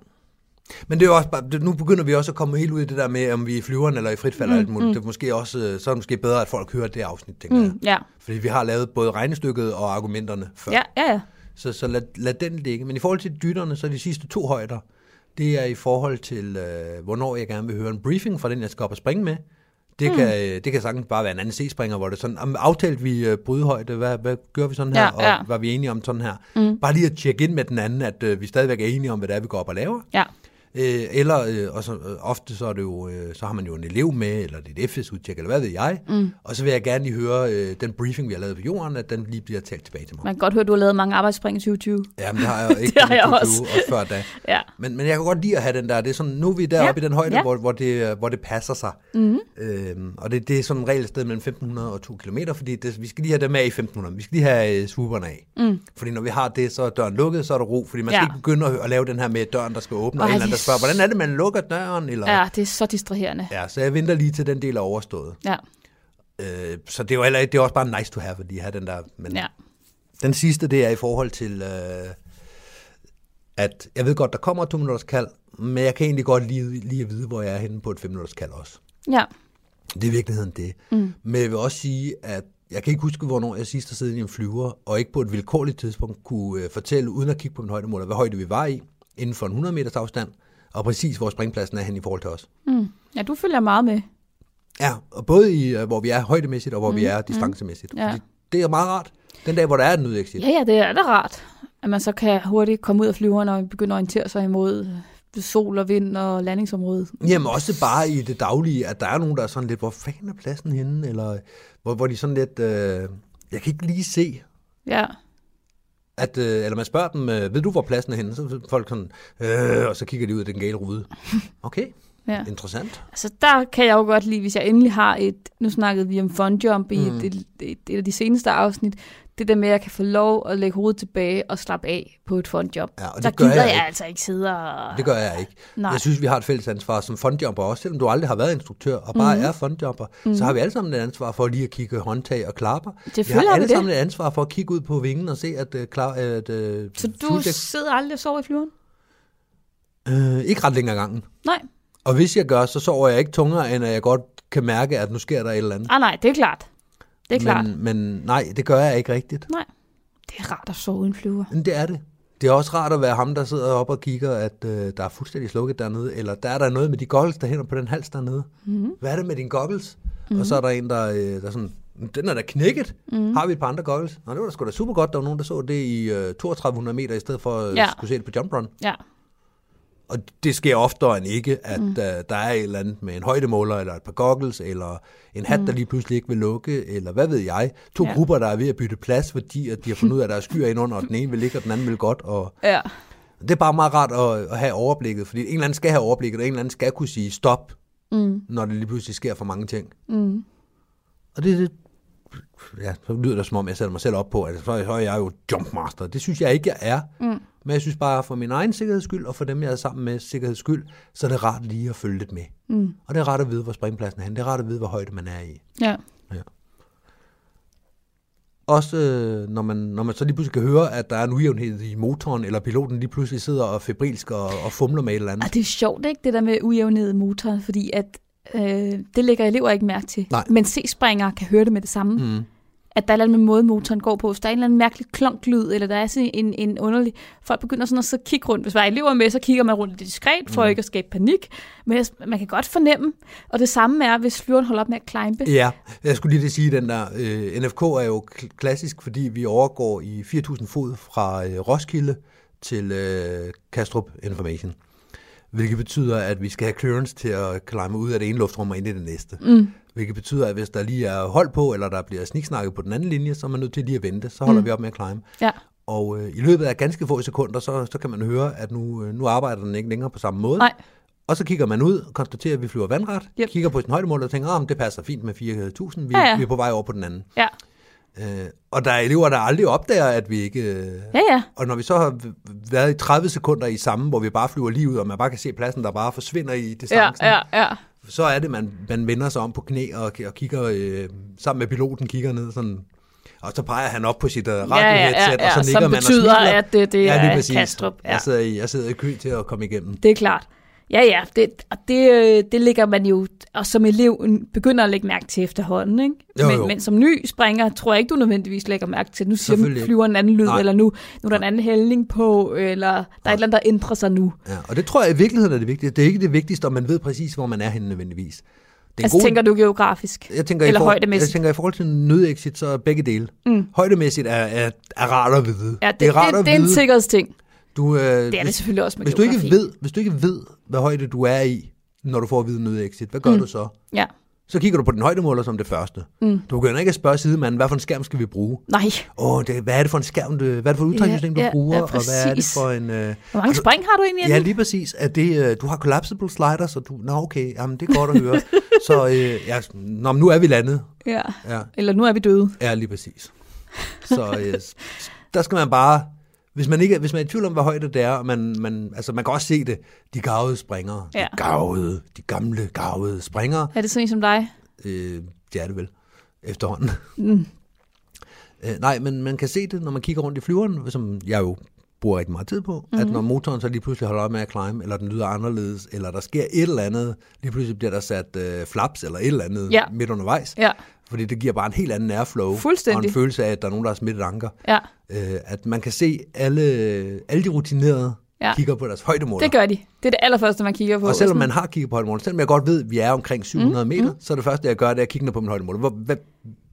Men det er jo også bare, nu begynder vi også at komme helt ud i det der med, om vi er i flyveren eller i frit fald og alt muligt. Det er måske også, øh, så er det måske bedre, at folk hører det afsnit, tænker jeg. Mm, ja. Fordi vi har lavet både regnestykket og argumenterne før. ja, ja, ja. Så, så lad, lad den ligge. Men i forhold til dytterne, så de sidste to højder, det er i forhold til, øh, hvornår jeg gerne vil høre en briefing fra den, jeg skal op og springe med. Det, mm. kan, øh, det kan sagtens bare være en anden C-springer, hvor det er sådan, om, aftalte vi øh, brydehøjde, hvad, hvad gør vi sådan her, Ja, og ja. var vi enige om sådan her. Mm. Bare lige at tjekke ind med den anden, at øh, vi stadigvæk er enige om, hvad det er, vi går op og laver. ja. Øh, eller, øh, og så, øh, ofte så, er det jo, øh, så har man jo en elev med, eller et FS-udtjek, eller hvad ved jeg. Mm. Og så vil jeg gerne lige høre øh, den briefing, vi har lavet på jorden, at den lige bliver talt tilbage til mig. Man kan godt høre, at du har lavet mange arbejdsspring i 2020. Jamen, det har jeg jo ikke. Det har jeg også. 22 også før da. Ja. Men, men jeg kan godt lide at have den der. Det er sådan, nu er vi deroppe Ja, i den højde, ja. ja. hvor, hvor, det, hvor det passer sig. Mm. Øhm, og det, det er som regel et sted mellem 1500 og 2 km, fordi det, vi skal lige have dem af i 1500. Vi skal lige have øh, swooperne af. Mm. Fordi når vi har det, så er døren lukket, så er der ro. Fordi man skal Ja. ikke begynde at, at lave den her med døren, der skal åbne, og Ej, en eller anden, det er spørger, hvordan er det, man lukker døren? Eller, Ja, det er så distraherende. ja, så jeg venter lige til den del er overstået. Ja, Øh, så det er jo heller, det er også bare nice to have, lige have den der. Men, ja. Den sidste, det er i forhold til, øh, at jeg ved godt, der kommer et to minutters kald, men jeg kan egentlig godt lige, lige at vide, hvor jeg er henne på et fem minutters kald også. Ja, Det er i virkeligheden det. Mm. Men jeg vil også sige, at jeg kan ikke huske, hvornår jeg sidst har siddet i en flyver, og ikke på et vilkårligt tidspunkt kunne øh, fortælle, uden at kigge på min højdemåler, hvad højde vi var i, inden for en 100 meters afstand, og præcis hvor springpladsen er hen i forhold til os. ja du følger meget med. Ja, og både i, øh, hvor vi er højdemæssigt, og hvor mm. vi er distancemæssigt. Ja. Fordi det er meget rart. Den dag, hvor der er et nødexit. Ja, ja, det er da rart, at man så kan hurtigt komme ud af flyveren og begynde at orientere sig imod øh, sol og vind og landingsområdet. Jamen også bare i det daglige, at der er nogen, der er sådan lidt, hvor fanden er pladsen henne? Eller hvor, hvor de sådan lidt, øh, jeg kan ikke lige se, Ja, at, øh, eller man spørger dem, øh, ved du, hvor pladsen er henne? Så er folk sådan, øh, og så kigger de ud af den gale rude. Okay, ja. interessant. Altså der kan jeg jo godt lide, hvis jeg endelig har et, nu snakkede vi om fun jump i Mm. mm. et, et, et af de seneste afsnit, det der med, at jeg kan få lov at lægge hovedet tilbage og slappe af på et jump. Ja, og der det gør gider jeg jeg, altså ikke sidde og... Det gør jeg ikke. Nej. Jeg synes, vi har et fælles ansvar som fundjumper også. Selvom du aldrig har været instruktør og bare mm. er fundjumper, mm. så har vi alle sammen et ansvar for lige at kigge håndtag og klapper. vi Selvfølgelig har alle vi det. sammen et ansvar for at kigge ud på vingen og se, at, uh, klar, at uh, Så du sidder aldrig og sover i flyveren? øh, ikke ret længere gangen. Nej. Og hvis jeg gør, så sover jeg ikke tungere, end at jeg godt kan mærke, at nu sker der et eller andet. Ah, nej, det er klart. Det er klart. men, men nej, det gør jeg ikke rigtigt. Nej. Det er rart at sove en flyver. Men det er det. Det er også rart at være ham, der sidder oppe og kigger, at øh, der er fuldstændig slukket dernede, eller der er der noget med de goggles, der hænger på den hals dernede. Mm-hmm. Hvad er det med dine goggles? Mm-hmm. Og så er der en, der, øh, der er sådan, den er da knækket. Mm-hmm. Har vi et par andre goggles? Nå, det var da sgu da super godt, der var nogen, der så det i øh, 3200 meter, i stedet for at Ja. ja. skulle se det på jump run. Ja. Og det sker oftere end ikke, at mm. uh, der er et eller andet med en højdemåler, eller et par goggles, eller en hat, mm. der lige pludselig ikke vil lukke, eller hvad ved jeg. To Ja. grupper, der er ved at bytte plads, fordi at de har fundet ud af, at der er skyer ind under, og den ene vil ligge, og den anden vil godt. Og Ja. det er bare meget rart at, at have overblikket, fordi en eller anden skal have overblikket, og en eller anden skal kunne sige stop, Mm. når det lige pludselig sker for mange ting. Mm. Og det, det ja, så lyder det som om, jeg sætter mig selv op på, at så, så er jeg jo jumpmaster. Det synes jeg ikke, jeg er. Mm. Men jeg synes bare, for min egen sikkerheds skyld, og for dem, jeg er sammen med sikkerheds skyld, så er det rart lige at følge lidt med. Mm. Og det er rart at vide, hvor springpladsen er. Det er rart at vide, hvor højde man er i. Ja. Ja. Også øh, når, man, når man så lige pludselig kan høre, at der er en ujævnhed i motoren, eller piloten lige pludselig sidder og febrilsk og, og fumler med et eller andet. Og det er sjovt, ikke, det der med ujævnhed i motoren, fordi at, øh, det lægger elever ikke mærke til. Nej. Men C-springere kan høre det med det samme. Mm. At der er eller anden måde, motoren går på. Hvis der er en eller anden mærkelig klonklyd, eller der er sådan en, en underlig... Folk begynder sådan at så kigge rundt. Hvis der er elever med, så kigger man rundt lidt diskret, for Mm. ikke at skabe panik. Men man kan godt fornemme. Og det samme er, hvis flyveren holder op med at climbe. Ja, jeg skulle lige at sige, den der øh, NFK er jo kl- klassisk, fordi vi overgår i 4.000 fod fra øh, Roskilde til øh, Kastrup Information. Hvilket betyder, at vi skal have clearance til at climbe ud af det ene luftrum og ind i det næste. Mm. Hvilket betyder, at hvis der lige er hold på, eller der bliver sniksnakket på den anden linje, så er man nødt til lige at vente. Så holder mm. vi op med at climbe. Ja. Og øh, i løbet af ganske få sekunder, så, så kan man høre, at nu, øh, nu arbejder den ikke længere på samme måde. Nej. Og så kigger man ud og konstaterer, at vi flyver vandret, Yep. kigger på sin højdemål og tænker, at det passer fint med 4.000, vi, Ja, ja. vi er på vej over på den anden. Ja. Øh, og der er elever, der aldrig opdager, at vi ikke... Øh, Ja, ja. og når vi så har været i 30 sekunder i samme, hvor vi bare flyver lige ud, og man bare kan se pladsen, der bare forsvinder i Ja, distancen, ja, ja. Så er det, man, man vender sig om på knæ og, og kigger øh, sammen med piloten, kigger ned sådan... Og så peger han op på sit uh, Ja, ja, radioheadset, ja, ja, og så nikker som man betyder, og smiler. at det, det ja, er. Kastrup. Ja. Jeg, sidder i, jeg sidder i kø til at komme igennem. Det er klart. Ja, ja, det, og det, øh, det ligger man jo, og som elev begynder at lægge mærke til efterhånden, ikke? Jo, men, jo. men som ny springer, tror jeg ikke, du nødvendigvis lægger mærke til, nu siger flyver en anden lyd, Nej. eller nu, nu er der en anden hældning på, eller der er et eller andet, der ændrer sig nu. Ja, og det tror jeg i virkeligheden er det vigtige. Det er ikke det vigtigste, om man ved præcis, hvor man er henne nødvendigvis. Det er Altså tænker du geografisk? jeg tænker, eller i for, højdemæssigt? Jeg tænker, i forhold til nødexit, så er begge dele. Mm. Højdemæssigt er, er, er rart at vide. Ja, det, det er rart det, at det er en sikkerhedsting. Du, øh, Det er hvis, det selvfølgelig også med hvis, du ikke ved, hvis du ikke ved, hvad højde du er i, når du får at vide nødexit, hvad gør Mm. du så? Ja. Så kigger du på den højdemåler som det første. Mm. Du begynder ikke at spørge sidemanden, hvad for en skærm skal vi bruge? Nej, Åh, det, hvad er det for en skærm, du, hvad er det for et udtrækningssystem, du Ja, ja, bruger? ja, og hvad er det for en... Øh, hvor mange spring har du egentlig? Ja, lige præcis. Er det, øh, du har collapsible sliders, så du... Nå, okay, jamen, det er godt at høre. så øh, ja, nå, nu er vi landet. ja. Ja, Eller nu er vi døde. ja lige præcis. Så øh, der skal man bare... Hvis man, ikke, hvis man er i tvivl om, hvad højde det er, og man, man, altså man kan også se det, de gavede springere, Ja. de gavede, de gamle gavede springere, Er det sådan en som dig? øh, det er det vel, efterhånden. Mm. Øh, nej, men man kan se det, når man kigger rundt i flyveren, som jeg jo bruger rigtig meget tid på, mm-hmm. at når motoren så lige pludselig holder op med at climb, eller den lyder anderledes, eller der sker et eller andet, lige pludselig bliver der sat øh, flaps eller et eller andet Ja. midt undervejs, Ja, fordi det giver bare en helt anden airflow, og en følelse af, at der er nogen, der har smidt et anker. ja. Øh, at man kan se alle, alle de rutinerede Ja. kigger på deres højdemåler. Det gør de. Det er det allerførste, man kigger på. og selvom man har kigget på højdemåler, selvom jeg godt ved, at vi er omkring 700 mm, meter, mm. så er det første, jeg gør, det er at kigge ned på min højdemåler. Hvor, hvad,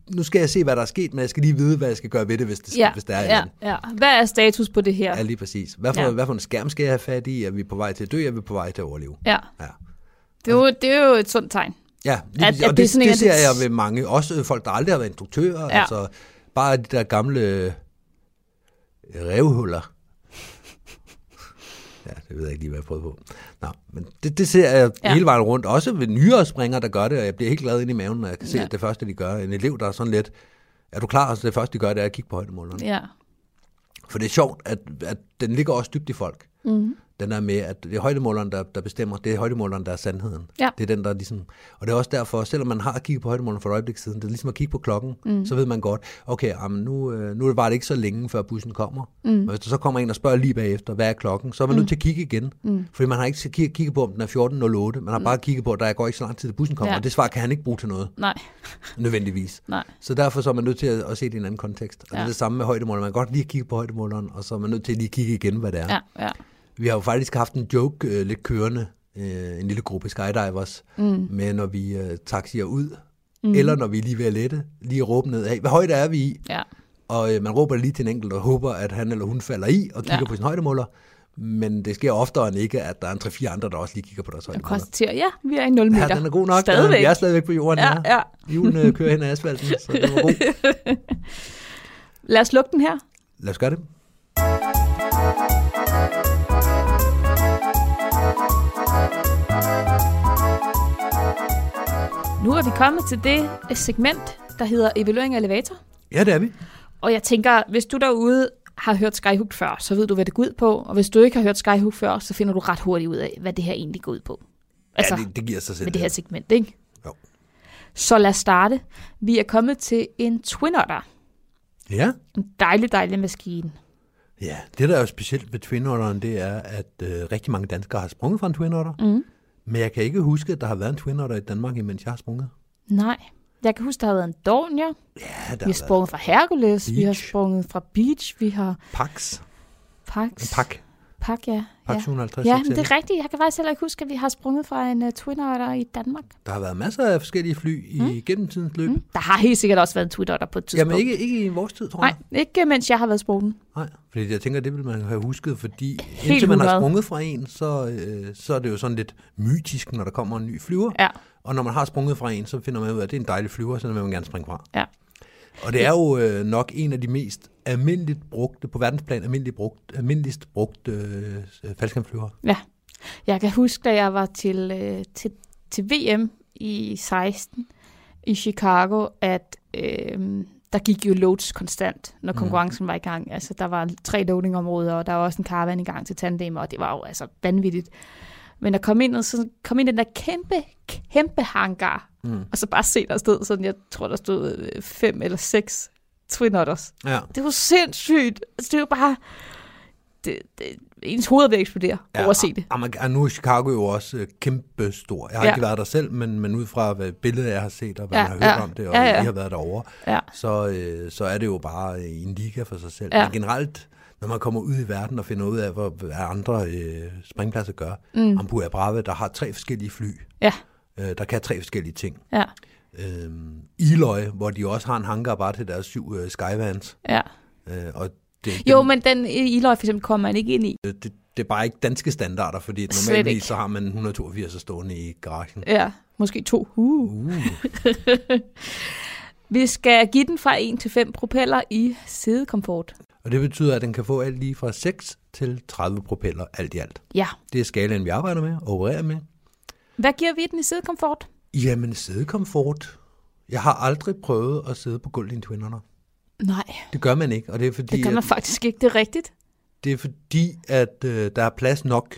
nu skal jeg se, hvad der er sket, men jeg skal lige vide, hvad jeg skal gøre ved det, hvis, det, ja, hvis der er ja, ja. Hvad er status på det her? Ja, lige præcis. Hvad for, Ja. hvad for en skærm skal jeg have fat i? Er vi på vej til at dø? Er vi på vej til at overleve? Ja. Ja. Det er, jo, det er jo et sundt tegn. Ja, lige, At- at, at og det det, det, ser jeg ved mange. Også folk, der aldrig har været instruktører. Ja. Altså, bare de der gamle revhuller. Ja, det ved jeg ikke lige, hvad jeg prøvede på. Nå, men det, det ser jeg Ja. hele vejen rundt. Også ved nyere springere, der gør det, og jeg bliver helt glad ind i maven, når jeg kan se, ja. at det første, de gør. En elev, der er sådan lidt, er du klar? Så det første, de gør, det er at kigge på højdemålerne. Ja. For det er sjovt, at, at den ligger også dybt i folk. Mm. Den er med, at det er højdemåleren, der, der bestemmer. Det er højdemåleren, der er sandheden. Ja. Det er den, der ligesom... Og det er også derfor, selvom man har kigget på højdemåleren for et øjeblik siden, det er ligesom at kigge på klokken, mm. så ved man godt, okay, jamen nu, øh, nu var det ikke så længe, før bussen kommer. Mm. Men hvis der så kommer en og spørger lige bagefter, hvad er klokken, så er man mm. nødt til at kigge igen. Mm. Fordi man har ikke kigget kigge på, om den er 14.08. Man har mm. bare kigget på, at der går ikke så lang tid, til bussen kommer. Ja. Og det svar kan han ikke bruge til noget, Nej, nødvendigvis. nej. Så derfor så er man nødt til at, at se det i en anden kontekst. Og ja. det er det samme med højdemåleren. Man kan godt lige kigge på højdemåleren, og så er man nødt til at lige kigge igen, hvad det er. Ja, ja. Vi har jo faktisk haft en joke øh, lidt kørende, øh, en lille gruppe skydivers, mm. med når vi øh, taxier ud, mm. eller når vi er lige ved at lette, lige råbe ned, hey, hvad højde er vi i? ja. Og øh, man råber lige til en enkelt og håber, at han eller hun falder i og kigger Ja. på sin højdemåler. Men det sker oftere end ikke, at der er en 3-4 andre, der også lige kigger på deres højdemåler. konstaterer, ja, vi er i 0 meter. Ja, den er god nok. Stadigvæk. Vi er stadigvæk på jorden. Ja, ja. Hjulene kører hen ad asfalten, så det var god. Lad os slukke den her. Lad os gøre det. Nu er vi kommet til det segment, der hedder Evaluering af Elevator. Ja, det er vi. Og jeg tænker, hvis du derude har hørt Skyhook før, så ved du, hvad det går ud på. Og hvis du ikke har hørt Skyhook før, så finder du ret hurtigt ud af, hvad det her egentlig går ud på. Altså, ja, det, det giver sig selv. med det her segment, ikke? Jo. Så lad os starte. Vi er kommet til en Twin Otter. Ja. En dejlig, dejlig maskine. Ja, det der er jo specielt ved Twin Otteren, det er, at øh, rigtig mange danskere har sprunget fra en Twin Otter. Mm. Men jeg kan ikke huske, at der har været en Twin Otter i Danmark, imens jeg har sprunget. Nej. Jeg kan huske, der har været en Dornier. Ja, der Vi har har sprunget fra Hercules. Vi har Beach. sprunget fra Beach. Vi har Pax. Pax. En pak. Pak, ja. Ja. 750 Ja, men det er rigtigt. Jeg kan faktisk heller ikke huske, at vi har sprunget fra en uh, Twin Otter i Danmark. Der har været masser af forskellige fly i mm. gennem tidens løb. Mm. Der har helt sikkert også været en Twin Otter på et tidspunkt. Jamen ikke, ikke i vores tid, tror Nej, jeg. ikke mens jeg har været sprunget. Nej, fordi jeg tænker, det vil man have husket, fordi indtil man har 100. sprunget fra en, så, øh, så er det jo sådan lidt mytisk, når der kommer en ny flyver. Ja. Og når man har sprunget fra en, så finder man ud af, at det er en dejlig flyver, så den vil man gerne springe fra. Ja. Og det er jo øh, nok en af de mest almindeligt brugte, på verdensplan almindeligt brugt, almindeligst brugte øh, faldskærmflyver. Ja. Jeg kan huske, da jeg var til, øh, til, til VM i 16 i Chicago, at øh, der gik jo loads konstant, når konkurrencen var i gang. Altså, der var tre loadingområder, og der var også en caravan i gang til tandem, og det var jo altså vanvittigt. Men at komme ind, og så kom ind i den der kæmpe, kæmpe hangar, mm. og så bare se, der stod sådan, jeg tror, der stod øh, fem eller seks Twin Otters. Ja. Det var sindssygt. Altså, det var bare... Det, det, ens hoved vil eksplodere ja, over at se det. Og nu er Chicago jo også øh, kæmpe stor. Jeg har Ja. ikke været der selv, men, men ud fra hvad billedet, jeg har set, og hvad Ja, jeg har hørt ja. om det, og Ja, ja. I har været derovre, Ja. så, øh, så er det jo bare en liga for sig selv. Ja. Men generelt, når man kommer ud i verden og finder ud af, hvad, hvad andre øh, springpladser gør, mm. Ampua Brave, der har tre forskellige fly, Ja, øh, der kan tre forskellige ting. ja, Øh, Eloy, hvor de også har en hangar bare til deres syv øh, Skyvans. ja. Øh, og det, Jo, det, men den i Eloy for eksempel kommer man ikke ind i. det, det, det er bare ikke danske standarder, fordi ikke. så har man 182 stående i garagen. Ja, måske to. Uh. Uh. Vi skal give den fra 1 til 5 propeller i sædekomfort. Og det betyder, at den kan få alt lige fra 6 til 30 propeller alt i alt. Ja. Det er skalaen, vi arbejder med og opererer med. Hvad giver vi den i sædekomfort? Jamen, sædekomfort. Jeg har aldrig prøvet at sidde på gulvet i en Twin Otter. Nej, Det gør man ikke, og det er fordi, det gør man at, faktisk ikke. Det er rigtigt. det er fordi at øh, der er plads nok.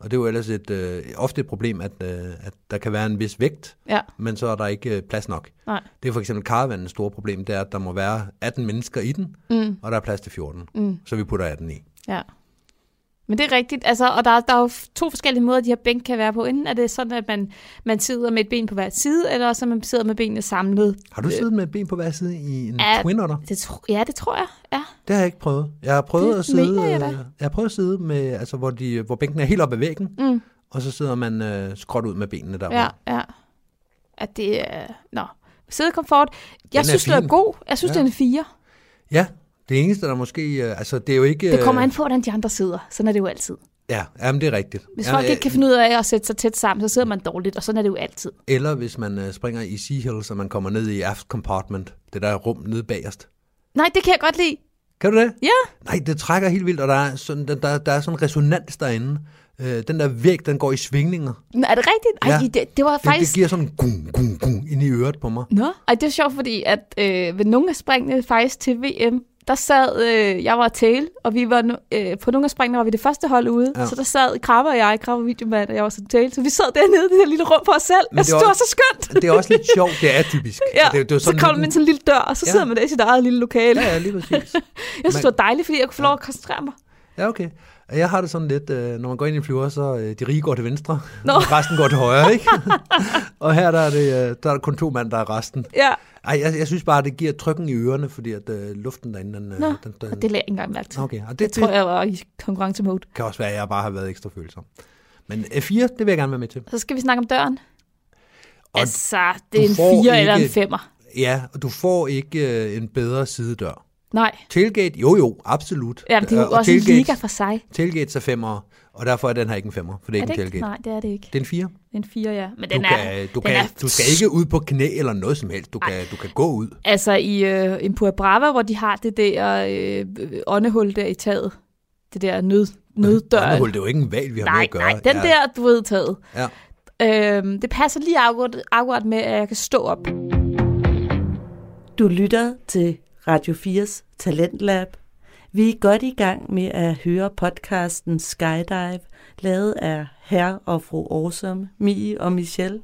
Og det er jo ellers et, øh, ofte et problem, at, øh, at der kan være en vis vægt, Ja, men så er der ikke øh, plads nok. nej. Det er for eksempel karavanens store problem, det er, at der må være 18 mennesker i den, Mm, og der er plads til 14. mm, Så vi putter 18 i. ja. Men det er rigtigt, altså, og der, der er jo to forskellige måder, de her bænke kan være på. Enten er det sådan, at man, man sidder med et ben på hver side, eller så man sidder med benene samlet. Har du siddet med et ben på hver side i en Ja, Twin Otter? Det tro, ja, det tror jeg. Ja. Det har jeg ikke prøvet. Jeg har prøvet Det at sidde, jeg da. øh, jeg har prøvet at sidde med, altså, hvor, de, hvor bænken er helt oppe ad væggen, Mm. og så sidder man øh, skråt ud med benene der. Ja, ja. At det er... Nå. Sædekomfort. Jeg er synes, den er fin. god. Jeg synes, Ja. den er fire. ja, det eneste, der måske, øh, altså det er jo ikke... Det kommer øh, an på, hvordan de andre sidder. Sådan er det jo altid. Ja, jamen det er rigtigt. Hvis folk øh, ikke kan finde ud af at sætte sig tæt sammen, så sidder man dårligt, og sådan er det jo altid. Eller hvis man øh, springer i Sea Hills, og man kommer ned i aft compartment, det der rum nede bagerst. Nej, det kan jeg godt lide. Kan du det? Ja. Nej, det trækker helt vildt, og der er sådan, der, der, der er sådan en resonans derinde. Øh, den der væg, den går i svingninger. Nå, Er det rigtigt? Ej, Ja. det, det var Det, faktisk... det giver sådan gung, gung, gung ind i øret på mig. Nå, Ej, det er sjovt, fordi at øh, ved nogle af springene faktisk til VM, der sad, øh, jeg var tail, og vi var, øh, på nogle af springene var vi det første hold ude, Ja. så der sad Krabbe og jeg, Krabbe videomand, og jeg var som tail, så vi sad dernede i det her lille rum for os selv. Men det synes, det var også- så skønt. Det er også lidt sjovt, det er atypisk. Ja, det, det er så kommer man ind til en lille dør, og så Ja. sidder man der i sit eget lille lokale. Ja, ja, lige præcis. Jeg synes, det var dejligt, fordi jeg kunne få lov at koncentrere mig. Ja, okay. Jeg har det sådan lidt, øh, når man går ind i en flyver, så øh, de rige går til venstre, Nå. og resten går til højre, ikke? og her der er, det, øh, der er der kun to mand, der er resten. Ja, Ej, jeg, jeg synes bare, det giver trykken i ørerne, fordi at øh, luften derinde, den, Nå, den, den, og det lagde jeg ikke engang mærke til. Okay, og det, Det tror jeg var i konkurrencemode. kan også være, at jeg bare har været ekstra følsom. Men F4, det vil jeg gerne være med til. Så skal vi snakke om døren. Og altså, det er en får fire eller en ikke- femmer. Ja, og du får ikke øh, en bedre sidedør. Nej, Tailgate, jo jo, absolut. ja, det er jo og også en tailgates- liga for sig. Tailgates er femmer, og derfor er den her ikke en femmer, for det er, Er ikke det en ikke? tailgate. Nej, det er det ikke. Det er en fire. Det er en fire, ja. Men Du, den er, kan, du, den kan, er, du skal ikke ud på knæ eller noget som helst. Du kan, du kan gå ud. Altså i øh, Impua Brava, hvor de har det der øh, åndehul der i taget. Det der nød, nøddør. Åndehul, det er jo ikke en valg, vi har med Nej, at gøre. nej, den ja. der, du ved, taget. Ja. Øhm, det passer lige akkurat, akkurat med, at jeg kan stå op. Du lytter til Radio 4's Talentlab. Vi er godt i gang med at høre podcasten Skydive, lavet af herr og fru Awesome, Mie og Michelle.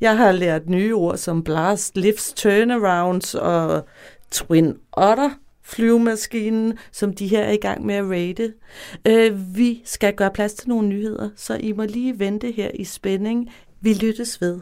Jeg har lært nye ord som blast, lifts, turnarounds og twin otter flyvemaskinen, som de her er i gang med at rate. Øh, vi skal gøre plads til nogle nyheder, så I må lige vente her i spænding. Vi lyttes ved.